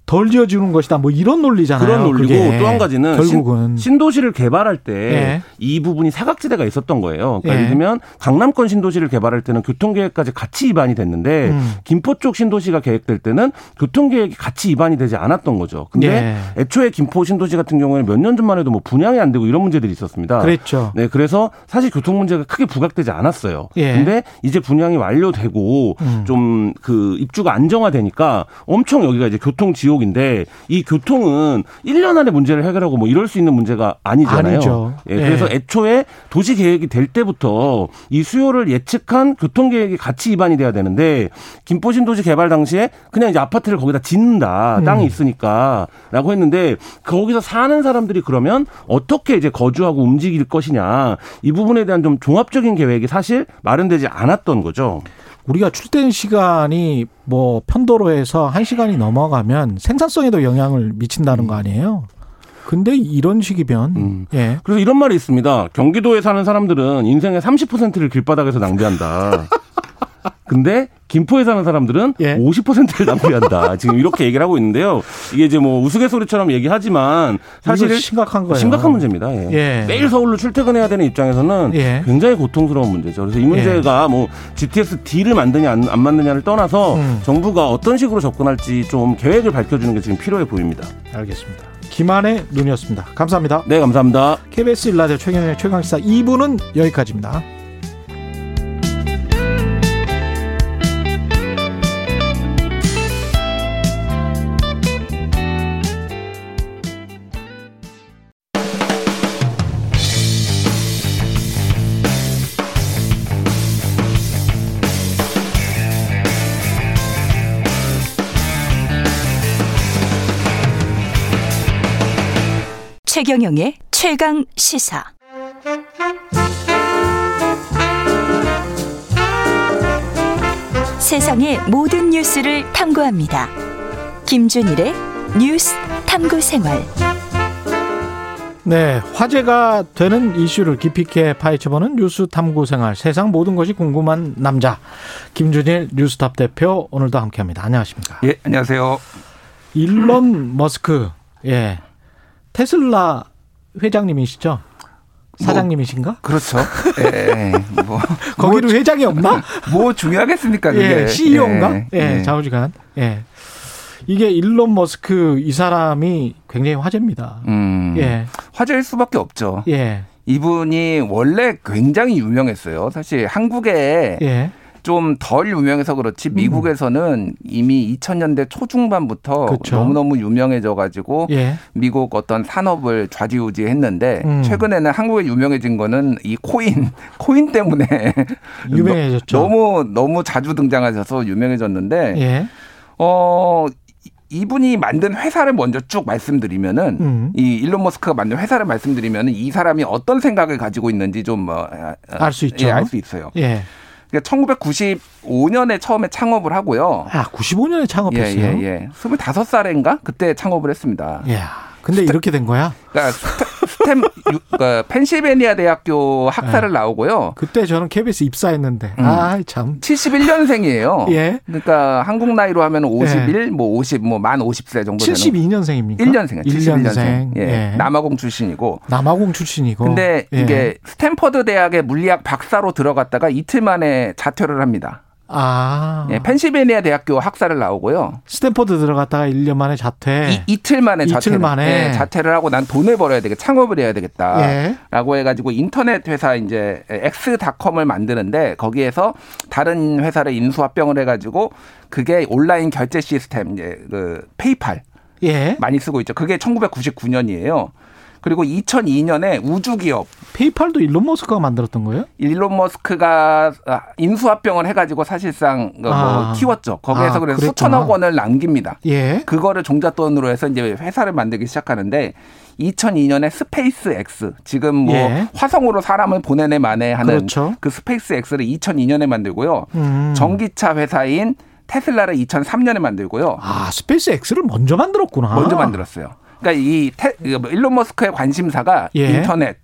덜 지어주는 것이다. 뭐 이런 논리잖아요. 그런 논리고. 또 한 가지는 결국은 신, 도시를 개발할 때 예. 이 부분이 사각지대가 있었던 거예요. 그러니까 예. 예를 들면 강남권 신도시를 개발할 때는 교통계획까지 같이 입안이 됐는데 음. 김포 쪽 신도시가 계획될 때는 교통계획이 같이 입안이 되지 않았던 거죠. 근데 예. 애초에 김포 신도시 같은 경우에는 몇 년 전만 해도 뭐 분양이 안 되고 이런 문제들이 있었습니다. 그랬죠. 네, 그래서 사실 교통 문제가 크게 부각되지 않았어요. 예. 근데 이제 분양이 완료되고 음. 좀그 입주가 안정화되니까 엄청 여기가 이제 교통 지 옥인데 이 교통은 1년 안에 문제를 해결하고 뭐 이럴 수 있는 문제가 아니잖아요. 아니죠. 예, 예. 그래서 애초에 도시 계획이 될 때부터 이 수요를 예측한 교통 계획이 같이 입안이 돼야 되는데 김포 신 도시 개발 당시에 그냥 이제 아파트를 거기다 짓는다. 음. 땅이 있으니까라고 했는데 거기서 사는 사람들이 그러면 어떻게 이제 거주하고 움직일 것이냐. 이 부분에 대한 좀 종합적인 계획이 사실 마련되지 않았던 거죠. 우리가 출퇴근 시간이 뭐 편도로에서 한시간이 넘어가면 생산성에도 영향을 미친다는 거 아니에요? 근데 이런 식이면 음. 예. 그래서 이런 말이 있습니다. 경기도에 사는 사람들은 인생의 30%를 길바닥에서 낭비한다. 근데 김포에 사는 사람들은 예. 50%를 낭비한다. 지금 이렇게 얘기를 하고 있는데요. 이게 이제 뭐 우스갯소리처럼 얘기하지만 사실 심각한 거예요. 심각한 문제입니다. 예. 예. 매일 서울로 출퇴근해야 되는 입장에서는 예. 굉장히 고통스러운 문제죠. 그래서 이 문제가 뭐 GTX D를 만드냐 안, 안 만드냐를 떠나서 음. 정부가 어떤 식으로 접근할지 좀 계획을 밝혀주는 게 지금 필요해 보입니다. 알겠습니다. 김한의 눈이었습니다. 감사합니다. 네, 감사합니다. KBS 일라디오 최경영의 최강시사 2부는 여기까지입니다. 최경영의 최강 시사. 세상의 모든 뉴스를 탐구합니다. 김준일의 뉴스 탐구 생활. 네, 화제가 되는 이슈를 깊이 있게 파헤쳐보는 뉴스 탐구 생활. 세상 모든 것이 궁금한 남자. 김준일 뉴스탑 대표 오늘도 함께합니다. 안녕하십니까? 예, 안녕하세요. 일론 머스크, 예. 테슬라 회장님이시죠? 사장님이신가? 그렇죠. 예. 뭐 거기로 회장이 없나? 뭐 중요하겠습니까? 그게. 예, CEO인가? 예, 예. 자우지간. 예. 이게 일론 머스크 이 사람이 굉장히 화제입니다. 음. 예. 화제일 수밖에 없죠. 예. 이분이 원래 굉장히 유명했어요. 사실 한국에 예. 좀 덜 유명해서 그렇지 미국에서는 이미 2000년대 초중반부터 그쵸. 너무너무 유명해져 가지고 예. 미국 어떤 산업을 좌지우지했는데 음. 최근에는 한국에 유명해진 거는 이 코인 코인 때문에 유명해졌죠. 너무 너무 자주 등장하셔서 유명해졌는데 예. 어 이- 이분이 만든 회사를 먼저 쭉 말씀드리면은 음. 이 일론 머스크가 만든 회사를 말씀드리면은 이 사람이 어떤 생각을 가지고 있는지 좀뭐 알수 있죠. 알수 있어요. 예. 그러니까 1995년에 처음에 창업을 하고고요. 아, 95년에 창업했어요. 예, 예, 예. 25살인가? 그때 창업을 했습니다. 예. 근데 이렇게 된 거야? 그러니까 스테, 스템, 유- 그러니까 펜실베니아 대학교 학사를 네. 나오고요. 그때 저는 KBS 입사했는데. 음. 아, 참. 71년생이에요. 예. 그러니까 한국 나이로 하면 51, 뭐 50, 뭐 만 50세 정도 되는. 72년생입니까? 1년생이에요. 71년생. 1년생. 예. 남아공 출신이고. 남아공 출신이고. 근데 예. 이게 스탠퍼드 대학의 물리학 박사로 들어갔다가 이틀 만에 자퇴를 합니다. 아. 예, 펜실베이니아 대학교 학사를 나오고요. 스탠퍼드 들어갔다가 1년 만에 자퇴. 이, 이틀 만에 이틀 자퇴를, 만에. 예, 자퇴를 하고 난 돈을 벌어야 되겠, 창업을 해야 되겠다. 예. 라고 해가지고 인터넷 회사 이제 엑스닷컴을 만드는데 거기에서 다른 회사를 인수합병을 해가지고 그게 온라인 결제 시스템 이제 그 페이팔 예. 많이 쓰고 있죠. 그게 1999년이에요. 그리고 2002년에 우주 기업 페이팔도 일론 머스크가 만들었던 거예요? 일론 머스크가 아, 인수합병을 해가지고 사실상 뭐 아. 키웠죠. 거기에서 아, 그래서 그랬구나. 수천억 원을 남깁니다. 예. 그거를 종잣돈으로 해서 이제 회사를 만들기 시작하는데 2002년에 스페이스 X 지금 뭐 예. 화성으로 사람을 보내네 마네 하는 그렇죠. 그 스페이스 X를 2002년에 만들고요. 음. 전기차 회사인 테슬라를 2003년에 만들고요. 아, 스페이스 X를 먼저 만들었구나. 먼저 만들었어요. 그러니까 이 테, 이거 뭐 일론 머스크의 관심사가 예. 인터넷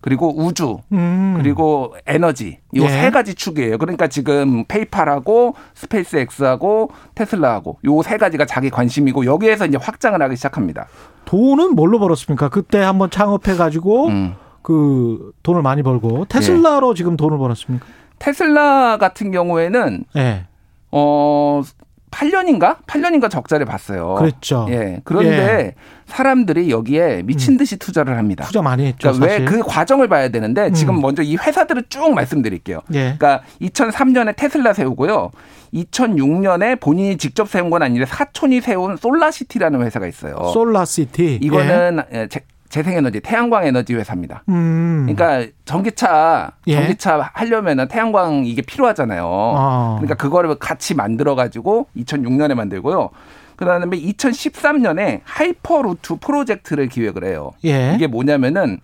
그리고 우주 음. 그리고 에너지 이 예. 세 가지 축이에요. 그러니까 지금 페이팔하고 스페이스 X하고 테슬라하고 요 세 가지가 자기 관심이고 여기에서 이제 확장을 하기 시작합니다. 돈은 뭘로 벌었습니까? 그때 한번 창업해 가지고 음. 그 돈을 많이 벌고 테슬라로 지금 돈을 벌었습니까? 테슬라 같은 경우에는 예. 어 8년인가? 8년인가 적자를 봤어요. 그랬죠. 예. 그런데 사람들이 여기에 미친 듯이 투자를 합니다. 투자 많이 했죠, 그러니까. 왜 그 과정을 봐야 되는데 지금 음. 먼저 이 회사들을 쭉 말씀드릴게요. 예. 그러니까 2003년에 테슬라 세우고요. 2006년에 본인이 직접 세운 건 아닌데 사촌이 세운 솔라시티라는 회사가 있어요. 솔라시티. 이거는 예, 재- 재생에너지, 태양광 에너지 회사입니다. 음. 그러니까 전기차 예. 전기차 하려면은 태양광 이게 필요하잖아요. 아. 그러니까 그거를 같이 만들어 가지고 2006년에 만들고요. 그다음에 2013년에 하이퍼루트 프로젝트를 기획을 해요. 예. 이게 뭐냐면은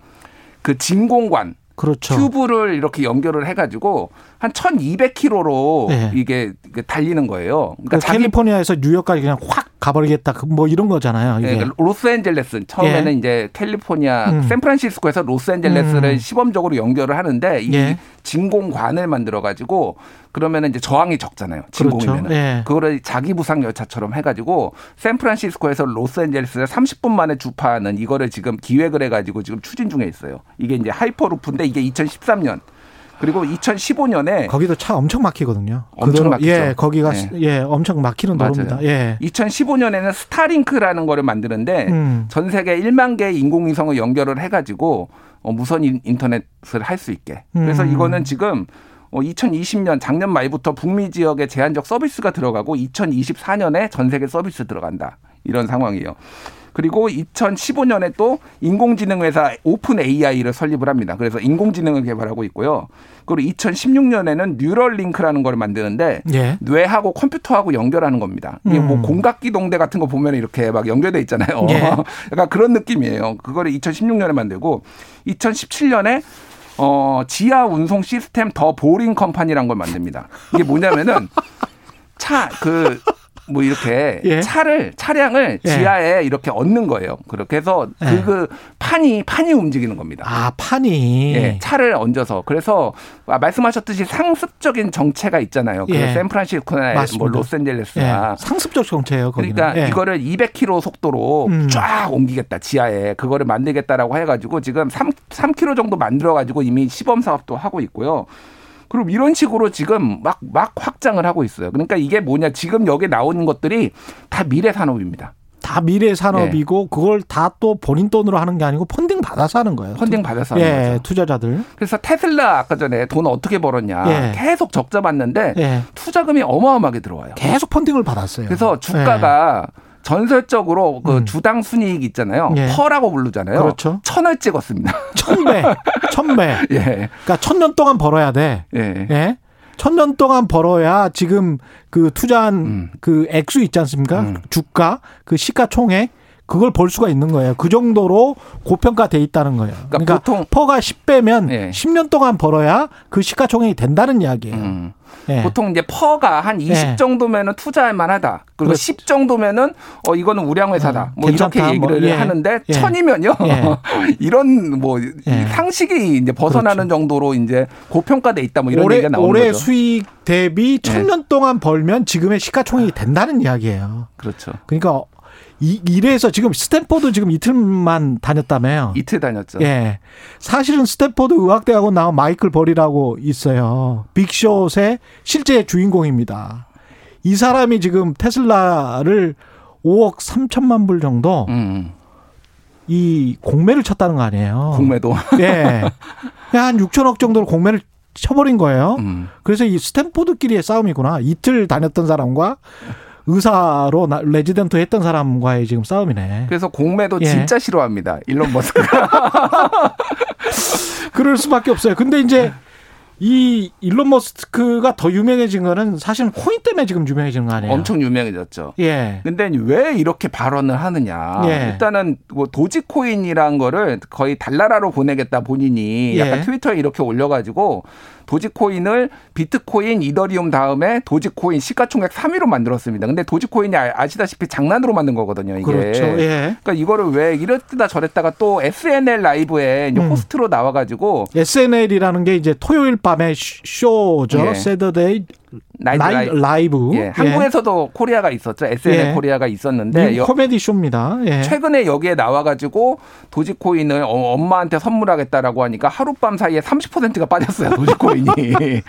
그 진공관 그렇죠. 튜브를 이렇게 연결을 해가지고 한 1,200km로 예. 이게 이게 달리는 거예요. 그러니까 그 자기 캘리포니아에서 뉴욕까지 그냥 확 가버리겠다. 그 뭐 이런 거잖아요. 이게. 예, 그러니까 로스앤젤레스 처음에는 이제 캘리포니아 음. 샌프란시스코에서 로스앤젤레스를 음. 시범적으로 연결을 하는데 이 예. 진공관을 만들어 가지고 그러면은 이제 저항이 적잖아요. 그렇죠. 진공이면은 예. 그거를 자기 부상 열차처럼 해가지고 샌프란시스코에서 로스앤젤레스를 30분 만에 주파하는 이거를 지금 기획을 해가지고 지금 추진 중에 있어요. 이게 이제 하이퍼루프인데 이게 2013년 그리고 2015년에 거기도 차 엄청 막히거든요. 엄청 막히죠. 예, 거기가 네. 예, 엄청 막히는 맞아요. 도로입니다. 예. 2015년에는 스타링크라는 거를 만드는데 음. 전 세계 1만 개의 인공위성을 연결을 해가지고 어, 무선 인- 인터넷을 할 수 있게. 그래서 음. 이거는 지금 어, 2020년 작년 말부터 북미 지역에 제한적 서비스가 들어가고 2024년에 전 세계 서비스 들어간다. 이런 상황이에요. 그리고 2015년에 또 인공지능 회사 오픈 AI를 설립을 합니다. 그래서 인공지능을 개발하고 있고요. 그리고 2016년에는 뉴럴링크라는 걸 만드는데 예. 뇌하고 컴퓨터하고 연결하는 겁니다. 이게 뭐 음. 공각기동대 같은 거 보면 이렇게 막 연결돼 있잖아요. 예. 약간 그런 느낌이에요. 그거를 2016년에 만들고 2017년에 어, 지하 운송 시스템 더 보링 컴퍼니라는 걸 만듭니다. 이게 뭐냐면은 차 그 뭐 이렇게 예. 차를 차량을 예. 지하에 이렇게 얻는 거예요. 그렇게 해서 예. 그, 그 판이 판이 움직이는 겁니다. 아 판이 예, 차를 얹어서 그래서 아, 말씀하셨듯이 상습적인 정체가 있잖아요. 그 예. 샌프란시스코나 맞습니다. 뭐 로스앤젤레스나 예. 상습적 정체예요. 거기는. 그러니까 예. 이거를 200km 속도로 음. 쫙 옮기겠다 지하에 그거를 만들겠다라고 해가지고 지금 3 3km 정도 만들어가지고 이미 시범 사업도 하고 있고요. 그럼 이런 식으로 지금 막 막 확장을 하고 있어요. 그러니까 이게 뭐냐 지금 여기 나오는 것들이 다 미래 산업입니다. 다 미래 산업이고 그걸 다 또 본인 돈으로 하는 게 아니고 펀딩 받아서 하는 거예요. 펀딩 받아서 하는 예, 거죠. 투자자들. 그래서 테슬라 아까 전에 돈 어떻게 벌었냐 예. 계속 적자 받는데 예. 투자금이 어마어마하게 들어와요. 계속 펀딩을 받았어요. 그래서 주가가 전설적으로 그 음. 주당 순이익 있잖아요. 예. 퍼라고 부르잖아요. 그렇죠. 천을 찍었습니다. 천배, 천배. 예. 그러니까 천년 동안 벌어야 돼. 예. 예. 천년 동안 벌어야 지금 그 투자한 음. 그 액수 있지 않습니까? 주가, 그 시가총액 그걸 볼 수가 있는 거예요. 그 정도로 고평가돼 있다는 거예요. 그러니까, 보통- PER가 10배면 예. 10년 동안 벌어야 그 시가총액이 된다는 이야기예요. 음. 예. 보통 이제 PER가 한 20 예. 정도면은 투자할 만하다. 그리고 그렇죠. 10 정도면은 어 이거는 우량 회사다. 뭐 괜찮다. 이렇게 얘기를 뭐, 예. 하는데 예. 천이면요. 예. 이런 뭐 예. 상식이 이제 벗어나는 정도로 이제 고평가돼 있다. 뭐 이런 올해 얘기가 나오는 올해 거죠. 예. 수익 대비 천년 동안 벌면 지금의 시가총액이 된다는 이야기예요. 그렇죠. 그러니까 이, 이래서 지금 스탠포드 지금 이틀만 다녔다며요. 이틀 다녔죠. 예. 사실은 스탠포드 의학대학원 나온 마이클 버리라고 있어요. 빅숏의 실제 주인공입니다. 이 사람이 지금 테슬라를 5억 3천만 불 정도 음. 이 공매를 쳤다는 거 아니에요. 공매도. 예. 한 6천억 정도로 공매를 쳐버린 거예요. 음. 그래서 이 스탠포드끼리의 싸움이구나. 이틀 다녔던 사람과 의사로 나- 레지던트 했던 사람과의 지금 싸움이네. 그래서 공매도 예. 진짜 싫어합니다. 일론 머스크가. 그럴 수밖에 없어요. 근데 이제 이 일론 머스크가 더 유명해진 거는 사실은 코인 때문에 지금 유명해진 거 아니에요? 엄청 유명해졌죠. 예. 근데 왜 이렇게 발언을 하느냐. 예. 일단은 뭐 도지코인이란 거를 거의 달나라로 보내겠다 본인이 약간 예. 트위터에 이렇게 올려가지고 도지코인을 비트코인, 이더리움 다음에 도지코인 시가총액 3위로 만들었습니다. 근데 도지코인이 아- 아시다시피 장난으로 만든 거거든요. 이게. 그렇죠. 예. 그러니까 이거를 왜 이랬다 저랬다가 또 SNL 라이브에 음. 호스트로 나와가지고 SNL이라는 게 이제 토요일 쇼- 쇼죠. 예. Saturday Li-, Live. Live. 예, 한국에서도 코리아가 있었죠. SNL 예. 코리아가 있었는데 여- 코미디 쇼입니다. 예. 최근에 여기에 나와가지고 도지코인을 어, 엄마한테 선물하겠다라고 하니까 하룻밤 사이에 30%가 빠졌어요 도지코인이.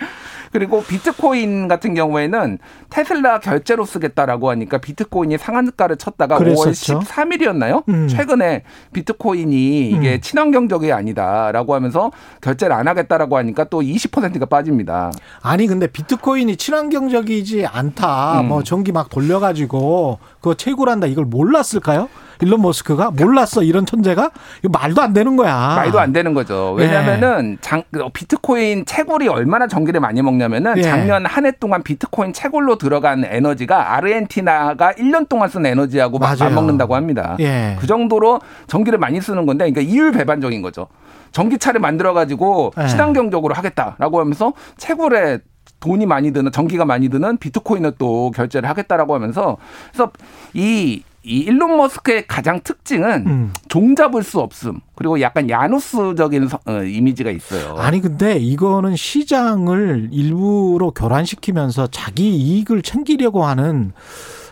그리고 비트코인 같은 경우에는 테슬라 결제로 쓰겠다라고 하니까 비트코인이 상한가를 쳤다가 그랬었죠. 5월 13일이었나요? 음. 최근에 비트코인이 이게 음. 친환경적이 아니다라고 하면서 결제를 안 하겠다라고 하니까 또 20%가 빠집니다. 아니 근데 비트코인이 친환경적이지 않다. 음. 뭐 전기 막 돌려가지고 그거 채굴한다. 이걸 몰랐을까요? 일론 머스크가 몰랐어 이런 천재가 이거 말도 안 되는 거야. 말도 안 되는 거죠. 왜냐면은 장, 그 비트코인 채굴이 얼마나 전기를 많이 먹냐면은 예. 작년 한 해 동안 비트코인 채굴로 들어간 에너지가 아르헨티나가 1년 동안 쓴 에너지하고 막 맞아요. 맞먹는다고 합니다. 예. 그 정도로 전기를 많이 쓰는 건데 그러니까 이율 배반적인 거죠. 전기차를 만들어 가지고 예. 친환경적으로 하겠다라고 하면서 채굴에 돈이 많이 드는 전기가 많이 드는 비트코인을 또 결제를 하겠다라고 하면서 그래서 이, 이 일론 머스크의 가장 특징은 음. 종잡을 수 없음 그리고 약간 야누스적인 서- 어, 이미지가 있어요. 아니 근데 이거는 시장을 일부러 교란시키면서 자기 이익을 챙기려고 하는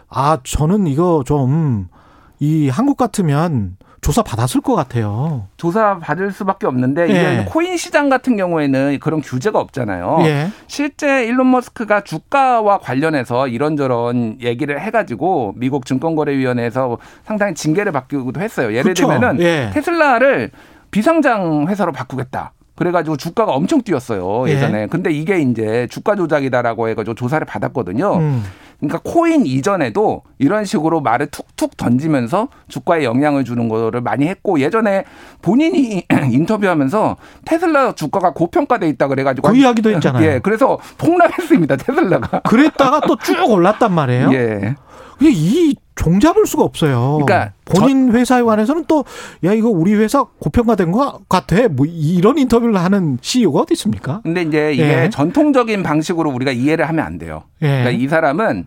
아 저는 이거 좀 이 한국 같으면 조사 받았을 것 같아요. 조사 받을 수밖에 없는데 예. 이게 코인 시장 같은 경우에는 그런 규제가 없잖아요. 예. 실제 일론 머스크가 주가와 관련해서 이런저런 얘기를 해가지고 미국 증권거래위원회에서 상당히 징계를 받기도 했어요. 예를 그쵸. 들면은 예. 테슬라를 비상장 회사로 바꾸겠다. 그래가지고 주가가 엄청 뛰었어요 예. 예전에. 근데 이게 이제 주가 조작이다라고 해가지고 조사를 받았거든요. 음. 그러니까 코인 이전에도 이런 식으로 말을 툭툭 던지면서 주가에 영향을 주는 거를 많이 했고 예전에 본인이 인터뷰하면서 테슬라 주가가 고평가돼 있다 그래가지고 그 이야기도 했잖아요. 예, 그래서 폭락했습니다 테슬라가. 그랬다가 또 쭉 올랐단 말이에요. 예. 이 종잡을 수가 없어요. 그러니까 본인 회사에 관해서는 또 야 이거 우리 회사 고평가된 것 같아. 뭐 이런 인터뷰를 하는 CEO가 어디 있습니까? 근데 이제 이게 예. 전통적인 방식으로 우리가 이해를 하면 안 돼요. 예. 그러니까 이 사람은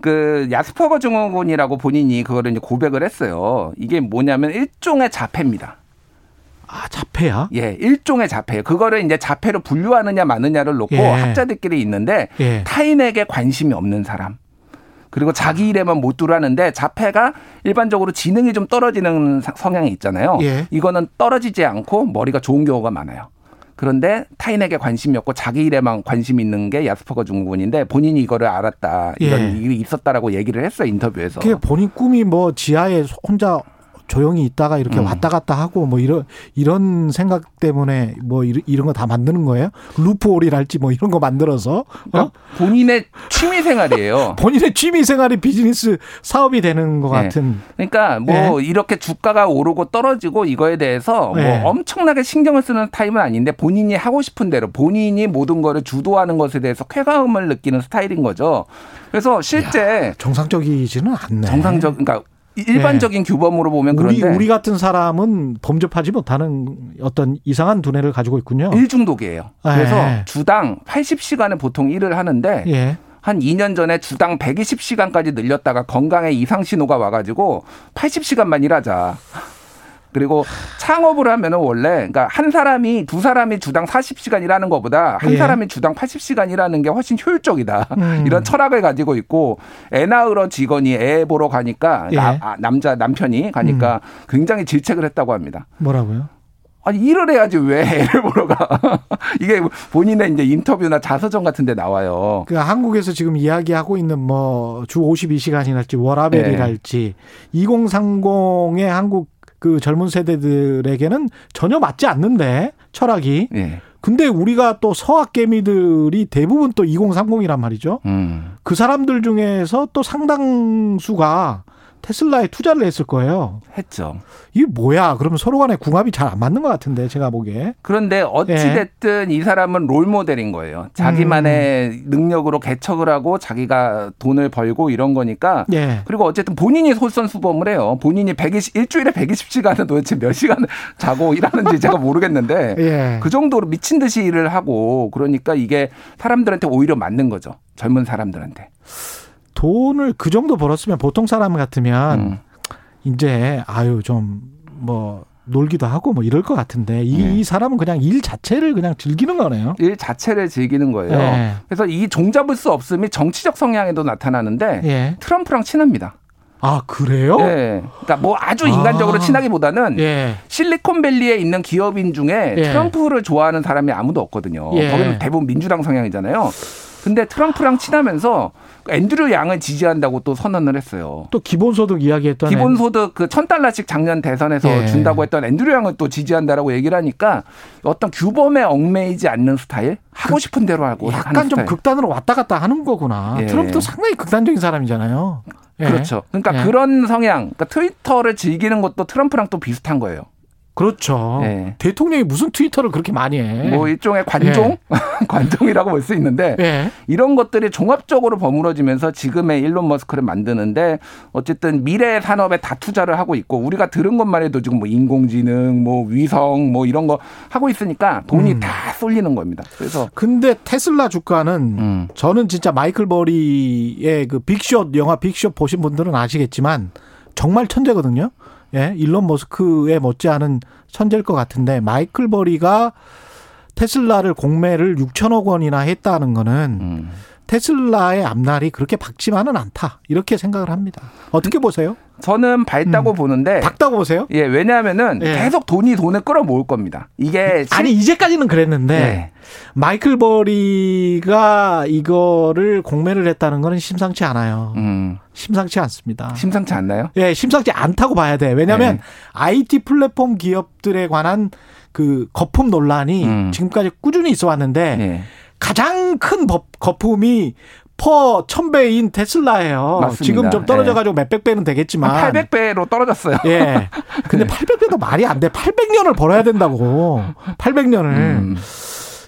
그 야스퍼거 증후군이라고 본인이 그거를 이제 고백을 했어요. 이게 뭐냐면 일종의 자폐입니다. 아, 자폐야? 예, 일종의 자폐. 그거를 이제 자폐로 분류하느냐 마느냐를 놓고 예. 학자들끼리 있는데 예. 타인에게 관심이 없는 사람. 그리고 자기 일에만 몰두하는데 자폐가 일반적으로 지능이 좀 떨어지는 사- 성향이 있잖아요. 예. 이거는 떨어지지 않고 머리가 좋은 경우가 많아요. 그런데 타인에게 관심이 없고 자기 일에만 관심 있는 게 야스퍼거 증후군인데 본인이 이거를 알았다. 이런 예. 일이 있었다라고 얘기를 했어요 인터뷰에서. 그게 본인 꿈이 뭐 지하에 혼자 조용히 있다가 이렇게 음. 왔다 갔다 하고 뭐 이런 이런 생각 때문에 뭐 이런, 거 다 만드는 거예요? 루프홀이랄지 뭐 이런 거 만들어서 어? 그러니까 본인의 취미 생활이에요. 본인의 취미 생활이 비즈니스 사업이 되는 것 네. 같은 그러니까 뭐 이렇게 주가가 오르고 떨어지고 이거에 대해서 네. 뭐 엄청나게 신경을 쓰는 타입은 아닌데 본인이 하고 싶은 대로 본인이 모든 거를 주도하는 것에 대해서 쾌감을 느끼는 스타일인 거죠. 그래서 실제 정상적이지는 않네. 정상적 그러니까 일반적인 규범으로 보면 우리 그런데 우리 같은 사람은 범접하지 못하는 어떤 이상한 두뇌를 가지고 있군요. 일중독이에요. 그래서 예. 주당 80시간을 보통 일을 하는데 예. 한 2년 전에 주당 120시간까지 늘렸다가 건강에 이상 신호가 와가지고 80시간만 일하자. 그리고 창업을 하면은 원래 그러니까 한 사람이 두 사람이 주당 40시간 일하는 것보다 한 예. 사람이 주당 80시간 일하는 게 훨씬 효율적이다. 음. 이런 철학을 가지고 있고 애 낳으러 직원이 애 보러 가니까 예. 음. 나- 아, 남자 남편이 가니까 굉장히 질책을 했다고 합니다. 뭐라고요? 아니 일을 해야지 왜 애를 보러 가? 이게 본인의 이제 인터뷰나 자서전 같은 데 나와요. 그 한국에서 지금 이야기하고 있는 뭐 주 52시간이랄지 워라벨이랄지 2030의 한국 그 젊은 세대들에게는 전혀 맞지 않는데 철학이. 예. 근데 우리가 또 서학 개미들이 대부분 또 2030이란 말이죠. 음. 그 사람들 중에서 또 상당수가 테슬라에 투자를 했을 거예요. 했죠. 이게 뭐야? 그러면 서로 간에 궁합이 잘 안 맞는 것 같은데 제가 보기에. 그런데 예. 어찌 됐든 이 사람은 롤 모델인 거예요. 자기만의 능력으로 개척을 하고 자기가 돈을 벌고 이런 거니까. 예. 그리고 어쨌든 본인이 솔선수범을 해요. 본인이 120, 일주일에 120시간은 도대체 몇 시간 자고 일하는지 제가 모르겠는데. 예. 그 정도로 미친 듯이 일을 하고 그러니까 이게 사람들한테 오히려 맞는 거죠. 젊은 사람들한테. 돈을 그 정도 벌었으면 보통 사람 같으면 음. 이제 아유 좀뭐 놀기도 하고 뭐 이럴 것 같은데 이, 네. 이 사람은 그냥 일 자체를 그냥 즐기는 거네요. 일 자체를 즐기는 거예요. 예. 그래서 이 종잡을 수 없음이 정치적 성향에도 나타나는데 예. 트럼프랑 친합니다. 아 그래요? 예. 그러니까 뭐 아주 인간적으로 아. 친하기보다는 예. 실리콘밸리에 있는 기업인 중에 예. 트럼프를 좋아하는 사람이 아무도 없거든요. 예. 거기는 대부분 민주당 성향이잖아요. 근데 트럼프랑 친하면서 앤드류 양을 지지한다고 또 선언을 했어요. 또 기본소득 이야기했던 기본소득 그 천 달러씩 작년 대선에서 예. 준다고 했던 앤드류 양을 또 지지한다라고 얘기를 하니까 어떤 규범에 얽매이지 않는 스타일 하고 싶은 대로 하고 약간 좀 스타일. 극단으로 왔다 갔다 하는 거구나. 예. 트럼프도 상당히 극단적인 사람이잖아요. 예. 그렇죠. 그러니까 예. 그런 성향, 그러니까 트위터를 즐기는 것도 트럼프랑 또 비슷한 거예요. 그렇죠. 예. 대통령이 무슨 트위터를 그렇게 많이 해? 뭐 일종의 관종, 관종이라고 볼 수 있는데 예. 이런 것들이 종합적으로 버무러지면서 지금의 일론 머스크를 만드는데 어쨌든 미래 산업에 다 투자를 하고 있고 우리가 들은 것만 해도 지금 뭐 인공지능, 뭐 위성, 뭐 이런 거 하고 있으니까 돈이 음. 다 쏠리는 겁니다. 그래서 근데 테슬라 주가는 음. 저는 진짜 마이클 버리의 그 빅숏 영화 빅숏 보신 분들은 아시겠지만 정말 천재거든요. 예, 일론 머스크에 못지않은 천재일 것 같은데 마이클 버리가 테슬라를 공매를 6천억 원이나 했다는 거는 음. 테슬라의 앞날이 그렇게 밝지만은 않다 이렇게 생각을 합니다. 어떻게 보세요? 저는 밝다고 보는데 밝다고 보세요? 예, 왜냐하면은 예. 계속 돈이 돈을 끌어모을 겁니다. 이게 아니 이제까지는 그랬는데 네. 마이클 버리가 이거를 공매를 했다는 거는 심상치 않아요. 음, 심상치 않습니다. 심상치 않나요? 예, 심상치 않다고 봐야 돼. 왜냐하면 네. IT 플랫폼 기업들에 관한 그 거품 논란이 음. 지금까지 꾸준히 있어 왔는데 예. 가장 큰 법, 거품이 퍼 1000배인 테슬라예요. 맞습니다. 지금 좀 떨어져 예. 가지고 몇백 배는 되겠지만 한 800배로 떨어졌어요. 예. 근데 800배도 말이 안 돼. 800년을 벌어야 된다고. 800년을 음.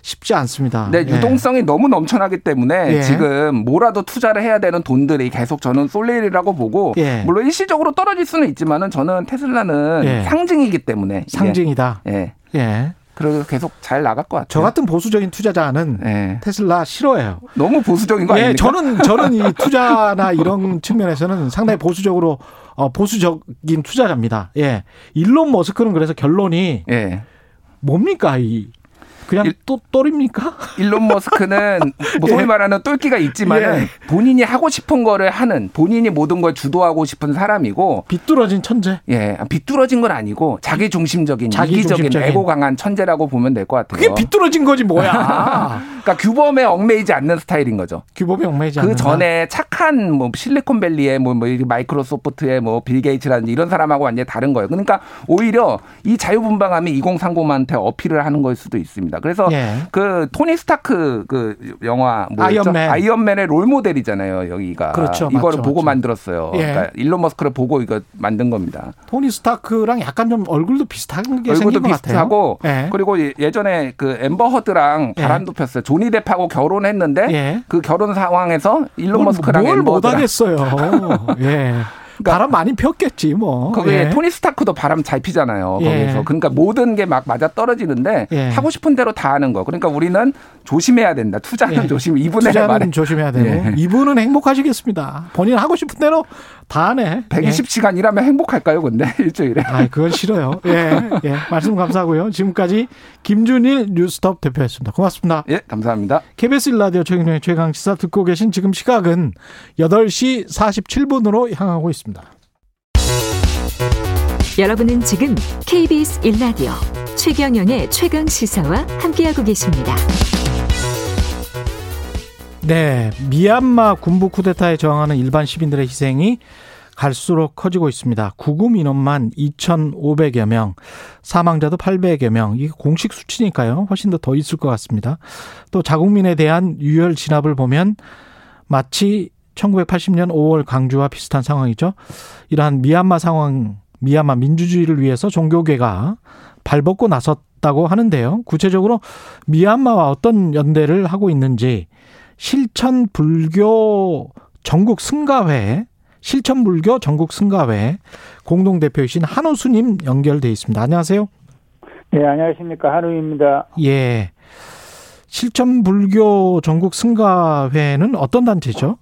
쉽지 않습니다. 네, 예. 유동성이 너무 넘쳐나기 때문에 예. 지금 뭐라도 투자를 해야 되는 돈들이 계속 저는 쏠리리라고 보고 예. 물론 일시적으로 떨어질 수는 있지만은 저는 테슬라는 예. 상징이기 때문에 상징이다. 예. 예. 그래서 계속 잘 나갈 것 같아요. 저 같은 보수적인 투자자는 네. 테슬라 싫어해요. 너무 보수적인 거 예, 아닙니까? 저는 저는 이 투자나 이런 측면에서는 상당히 보수적으로 어, 보수적인 투자자입니다. 예, 일론 머스크는 그래서 결론이 예. 뭡니까 이 그냥 또 또립니까? 일론 머스크는 뭐 소위 예. 말하는 똘끼가 있지만은 예. 본인이 하고 싶은 거를 하는 본인이 모든 걸 주도하고 싶은 사람이고 비뚤어진 천재. 예, 비뚤어진 건 아니고 자기 중심적인 자기 이기적인 중심적인. 에고 강한 천재라고 보면 될 것 같아요. 그게 비뚤어진 거지 뭐야. 그러니까 규범에 얽매이지 않는 스타일인 거죠. 규범이 얽매이지 그 않는다. 전에 착한 뭐 실리콘밸리의 뭐, 뭐 마이크로소프트의 뭐 빌 게이츠라든지 이런 사람하고 완전히 다른 거예요. 그러니까 오히려 이 자유분방함이 2030한테 어필을 하는 걸 수도 있습니다. 그래서 예. 그 토니 스타크 그 영화 뭐였죠? 아이언맨. 아이언맨의 롤 모델이잖아요. 여기가 그렇죠. 이거를 맞죠, 보고 맞죠. 만들었어요. 예. 그러니까 일론 머스크를 보고 이거 만든 겁니다. 토니 스타크랑 약간 좀 얼굴도 비슷한 게 얼굴도 생긴 것 비슷하고. 예. 그리고 예- 예전에 그 엠버 허드랑 예. 바람도 폈어요. 조니 뎁하고 결혼했는데 예. 그 결혼 상황에서 일론 뭘, 머스크랑 뭘 못하겠어요. 예. 바람 많이 폈겠지 뭐. 거기에 예. 토니 스타크도 바람 잘 피잖아요. 예. 거기서. 그러니까 모든 게 막 맞아 떨어지는데 예. 하고 싶은 대로 다 하는 거. 그러니까 우리는 조심해야 된다. 투자는 예. 조심. 이분의 투자는 말에 조심해야 되고 예. 이분은 행복하시겠습니다. 본인 하고 싶은 대로 다 하네. 120시간 일하면 행복할까요? 근데 일주일에. 아, 그건 싫어요. 예, 예. 말씀 감사하고요. 지금까지 김준일 뉴스톱 대표였습니다. 고맙습니다. 예, 감사합니다. KBS 일라디오 최경영의 최강 시사 듣고 계신 지금 시각은 8시 47분으로 향하고 있습니다. 여러분은 지금 KBS 1라디오 최경영의 최강 시사와 함께하고 계십니다. 네, 미얀마 군부 쿠데타에 저항하는 일반 시민들의 희생이 갈수록 커지고 있습니다. 구금 인원만 2,500여 명, 사망자도 800여 명. 이게 공식 수치니까요. 훨씬 더 더 있을 것 같습니다. 또 자국민에 대한 유혈 진압을 보면 마치 1980년 5월 강주와 비슷한 상황이죠. 이러한 미얀마 상황, 미얀마 민주주의를 위해서 종교계가 발벗고 나섰다고 하는데요. 구체적으로 미얀마와 어떤 연대를 하고 있는지 실천 불교 전국 승가회 실천 불교 전국 승가회 공동 대표이신 한우수님 연결돼 있습니다. 안녕하세요. 네, 안녕하십니까. 한우입니다. 예. 실천 불교 전국 승가회는 어떤 단체죠?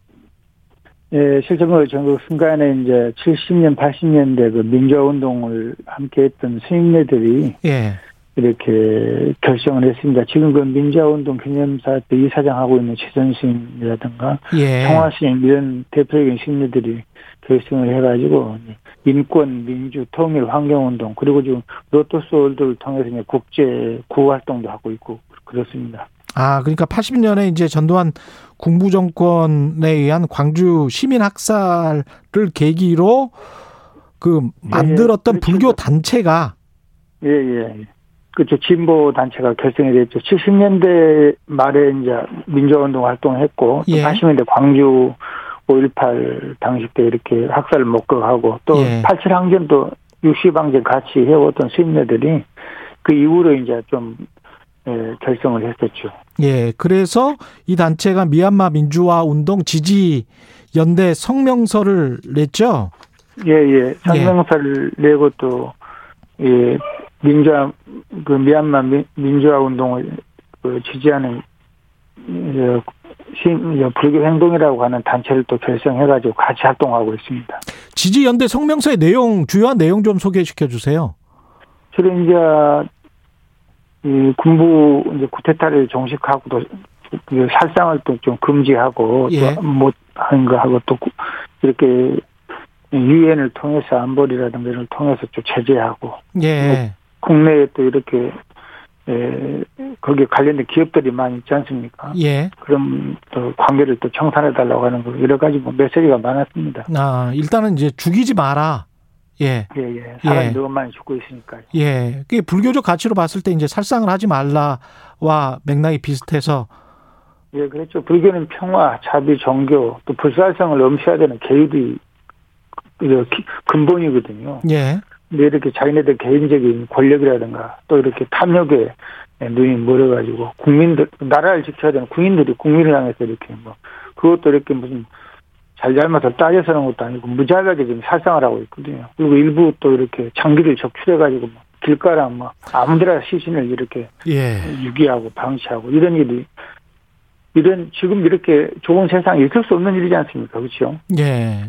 예, 실천불 전국 순간에 이제 70년, 80년대 그 민주화 운동을 함께 했던 스님네들이 예. 이렇게 결정을 했습니다. 지금 그 민주화운동 기념사 때 이사장하고 있는 최선스님이라든가 예. 청화스님 이런 대표적인 스님들이 결정을 해가지고 인권, 민주, 통일, 환경운동 그리고 지금 로또스월드를 통해서 이제 국제 구호 활동도 하고 있고 그렇습니다. 아, 그러니까 80년에 이제 전두환 군부 정권에 의한 광주 시민 학살을 계기로 그 만들었던 불교 단체가 예, 예. 그렇죠. 진보 단체가 결성이 됐죠. 70년대 말에 이제 민주화운동 활동했고, 또 예. 80년대 광주 5.18 당시 때 이렇게 학살을 목격하고, 또 예. 87항전도 60항전 같이 해왔던 스님네들이 그 이후로 이제 좀, 예, 결성을 했었죠. 예, 그래서 이 단체가 미얀마 민주화 운동 지지 연대 성명서를 냈죠. 예, 예. 성명서를 내고 또, 예, 민주화, 그 미얀마 민, 민주화 운동을 그 지지하는, 예, 신, 예, 불교 행동이라고 하는 단체를 또 결성해가지고 같이 활동하고 있습니다. 지지 연대 성명서의 내용 주요한 내용 좀 소개시켜 주세요. 실은 이제, 이 군부 이제 구테타를 종식하고 또, 그 살상을 또 좀 금지하고, 예. 또못 하는 거 하고 또 이렇게 유엔을 통해서 안보리라든가 이런 걸 통해서 좀 제재하고, 예. 국내에 또 이렇게 에, 거기에 관련된 기업들이 많이 있지 않습니까? 예. 그럼 또 관계를 또 청산해 달라고 하는 거 여러 가지 뭐 메시지가 많았습니다. 아, 일단은 이제 죽이지 마라. 예. 예, 예. 사람이 예. 너무 많이 죽고 있으니까. 예. 그게 불교적 가치로 봤을 때 이제 살상을 하지 말라와 맥락이 비슷해서 예, 그렇죠. 불교는 평화, 자비, 종교, 또 불살성을 엄시해야 되는 계율이 이렇게 근본이거든요. 예. 이렇게 자기네들 개인적인 권력이라든가 또 이렇게 탐욕에 눈이 멀어가지고 국민들 나라를 지켜야 되는 국민들이 국민을 향해서 이렇게 뭐 그것도 이렇게 무슨 잘잘못을 따져서는 것도 아니고 무자비하게 지금 살상을 하고 있거든요. 그리고 일부 또 이렇게 장기를 적출해가지고 뭐 길가라 뭐 아무데나 시신을 이렇게 예. 유기하고 방치하고 이런 일이 이런 지금 이렇게 좋은 세상에 있을 수 없는 일이지 않습니까? 그렇죠? 예.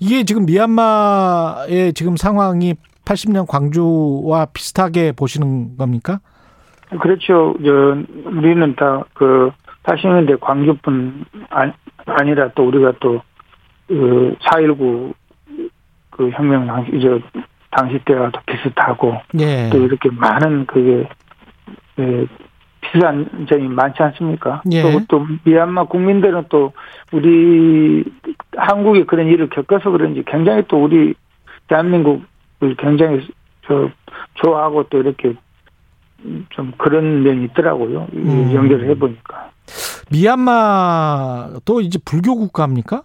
이게 지금 미얀마의 지금 상황이 80년 광주와 비슷하게 보시는 겁니까? 그렇죠. 저 우리는 다 그 80년대 광주뿐 아- 아니라 또 우리가 또4.19 그 혁명 당시 저 당시 때와 도 비슷하고 예. 또 이렇게 많은 그게 예, 비슷한 점이 많지 않습니까? 예. 또, 또 미얀마 국민들은 또 우리 한국에 그런 일을 겪어서 그런지 굉장히 또 우리 대한민국을 굉장히 저 좋아하고 또 이렇게 좀 그런 면이 있더라고요. 이 음. 연결을 해보니까. 미얀마도 이제 불교 국가입니까?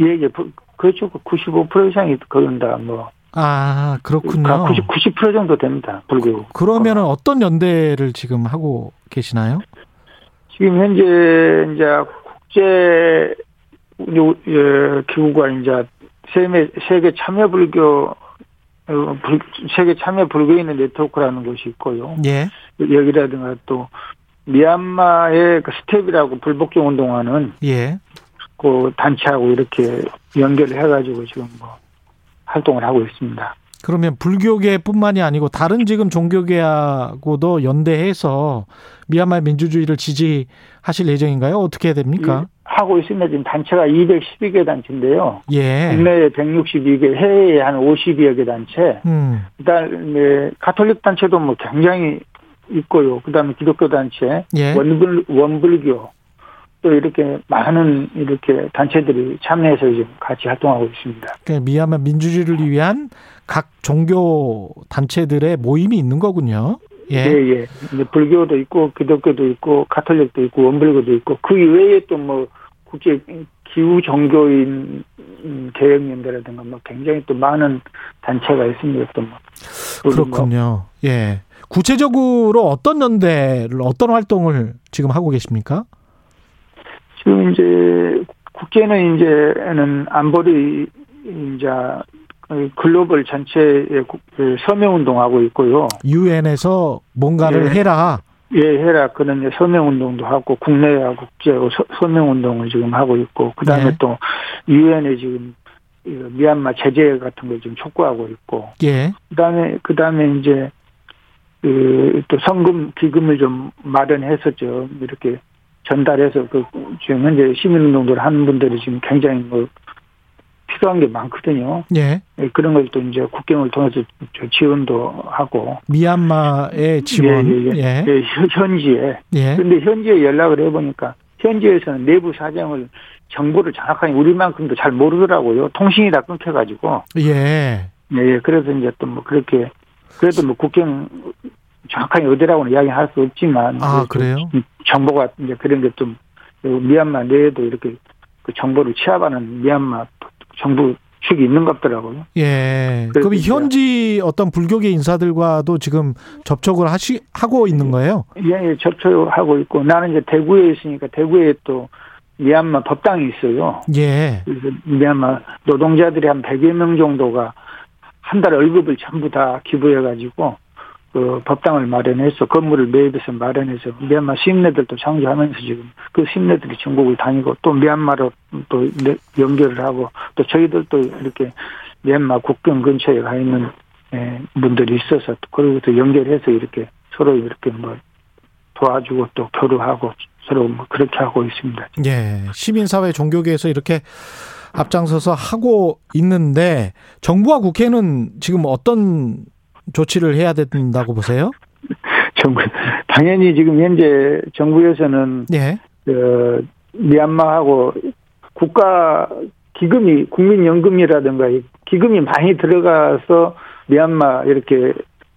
예, 예. 부- 그렇죠. 95% 이상이 그런다. 뭐. 아, 그렇군요. 90, 90% 정도 됩니다. 불교. 그러면 은 어떤 연대를 지금 하고 계시나요? 지금 현재 이제 국제 요- 예, 기구가 이제 세계, 세계 참여 불교 어, 불- 세계 참여 불교인의 네트워크라는 곳이 있고요. 예. 여기라든가 또 미얀마의 그 스텝이라고 불복종 운동하는 예. 그 단체하고 이렇게 연결을 해가지고 지금 뭐 활동을 하고 있습니다. 그러면 불교계뿐만이 아니고 다른 지금 종교계하고도 연대해서 미얀마 민주주의를 지지하실 예정인가요? 어떻게 해야 됩니까? 하고 있습니다. 지금 단체가 212개 단체인데요. 예. 국내에 162개, 해외에 한 52여 개 단체. 음. 그다음에 가톨릭 단체도 뭐 굉장히 있고요. 그다음에 기독교 단체, 예. 원불 원불교 또 이렇게 많은 이렇게 단체들이 참여해서 지금 같이 활동하고 있습니다. 그러니까 미얀마 민주주의를 위한 각 종교 단체들의 모임이 있는 거군요. 예. 예, 예. 불교도 있고 기독교도 있고 가톨릭도 있고 원불교도 있고 그 이외에 또 뭐 국제 기후 종교인 개혁연대라든가 뭐 굉장히 또 많은 단체가 있습니다. 또 뭐. 그렇군요. 예. 구체적으로 어떤 연대를 어떤 활동을 지금 하고 계십니까? 지금 이제 국제는 이제는 안보리 이제 글로벌 전체의 서명 운동하고 있고요. 유엔에서 뭔가를 예. 해라. 예, 해라 그런 서명 운동도 하고 국내와 국제하고 서- 서명 운동을 지금 하고 있고 그다음에 네. 또 유엔에 지금 이 미얀마 제재 같은 걸 지금 촉구하고 있고 예. 그다음에 그다음에 이제 그 또 성금 기금을 좀좀 이렇게 전달해서 그 지금 현재 시민운동들 하는 분들이 지금 굉장히 뭐 필요한 게 많거든요. 예. 예, 그런 걸 또 이제 국경을 통해서 저 지원도 하고 미얀마의 지원. 예, 예, 예. 예. 예, 현- 현지에. 예. 근데 현지에 연락을 해보니까 현지에서는 내부 사정을 정보를 정확하게 우리만큼도 잘 모르더라고요. 통신이 다 끊겨가지고. 예. 예, 예. 그래서 이제 또 뭐 그렇게 그래도 뭐 국경 정확하게 어디라고는 이야기할 수 없지만 아, 그래요? 정보가 이제 그런 게 좀 미얀마 내에도 이렇게 그 정보를 취합하는 미얀마 정부 측이 있는 것 같더라고요. 예. 그럼 현지 어떤 불교계 인사들과도 지금 접촉을 하시 하고 있는 거예요? 예, 예, 접촉하고 있고 나는 이제 대구에 있으니까 대구에 또 미얀마 법당이 있어요. 예. 그래서 미얀마 노동자들이 한 100여 명 정도가 한 달 월급을 전부 다 기부해가지고 그 법당을 마련해서 건물을 매입해서 마련해서 미얀마 시민들도 창조하면서 지금 그 시민들이 전국을 다니고 또 미얀마로 또 내- 연결을 하고 또 저희들도 이렇게 미얀마 국경 근처에 가 있는 예, 분들이 있어서 또 그리고 또 연결해서 이렇게 서로 이렇게 뭐 도와주고 또 교류하고 서로 뭐 그렇게 하고 있습니다. 예. 시민사회 종교계에서 이렇게 앞장서서 하고 있는데 정부와 국회는 지금 어떤 조치를 해야 된다고 보세요? 정부 당연히 지금 현재 정부에서는 예. 그 미얀마하고 국가 기금이 국민연금이라든가 이 기금이 많이 들어가서 미얀마 이렇게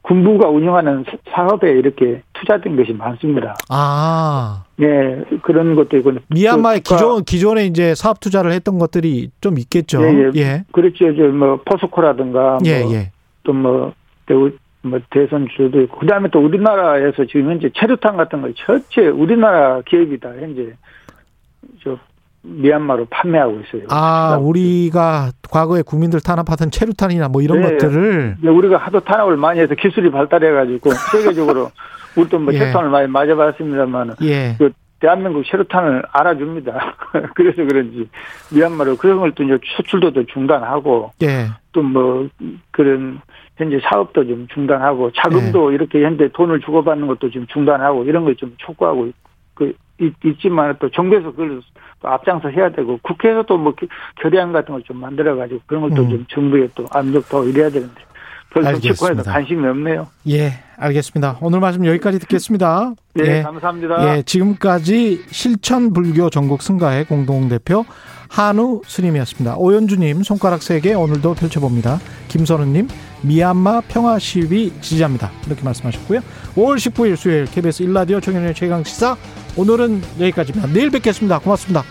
군부가 운영하는 사업에 이렇게 투자된 것이 많습니다. 아. 네 그런 것도 있고 미얀마의 기존 기존에 이제 사업 투자를 했던 것들이 좀 있겠죠. 예, 예. 예. 그렇죠. 저뭐 포스코라든가 예, 뭐 예. 또뭐 뭐 대선 주도 있고 그다음에 또 우리나라에서 지금 현재 체류탄 같은 걸 전체 우리나라 기업이 다 현재 저 미얀마로 판매하고 있어요. 아, 우리가 과거에 국민들 탄압하던 체류탄이나 뭐 이런 네. 것들을 네, 우리가 하도 탄압을 많이 해서 기술이 발달해가지고 세계적으로 우리도 뭐 예. 체탄을 많이 맞아봤습니다만 예. 그 대한민국 체류탄을 알아줍니다. 그래서 그런지 미얀마로 그런 걸 또 이제 수출도 또 중단하고 예. 또뭐 그런 현재 사업도 좀 중단하고 자금도 네. 이렇게 현재 돈을 주고받는 것도 좀 중단하고 이런 걸 좀 촉구하고 그 있, 있지만 또 정부에서 그걸 또 앞장서 해야 되고 국회에서 또 뭐 결의안 같은 걸 좀 만들어 가지고 그런 것도 음. 좀 정부에 또 압력 더 이래야 되는데 별로. 정치권에서 관심이 없네요. 예, 알겠습니다. 오늘 말씀 여기까지 듣겠습니다. 네, 예. 감사합니다. 예, 지금까지 실천 불교 전국 승가의 공동 대표 한우 스님이었습니다. 오연주님 손가락 세 개 오늘도 펼쳐봅니다. 김선우님 미얀마 평화 시위 지지합니다. 이렇게 말씀하셨고요. 5월 19일 수요일 KBS 일라디오 청년의 최강 시사 오늘은 여기까지입니다. 내일 뵙겠습니다. 고맙습니다.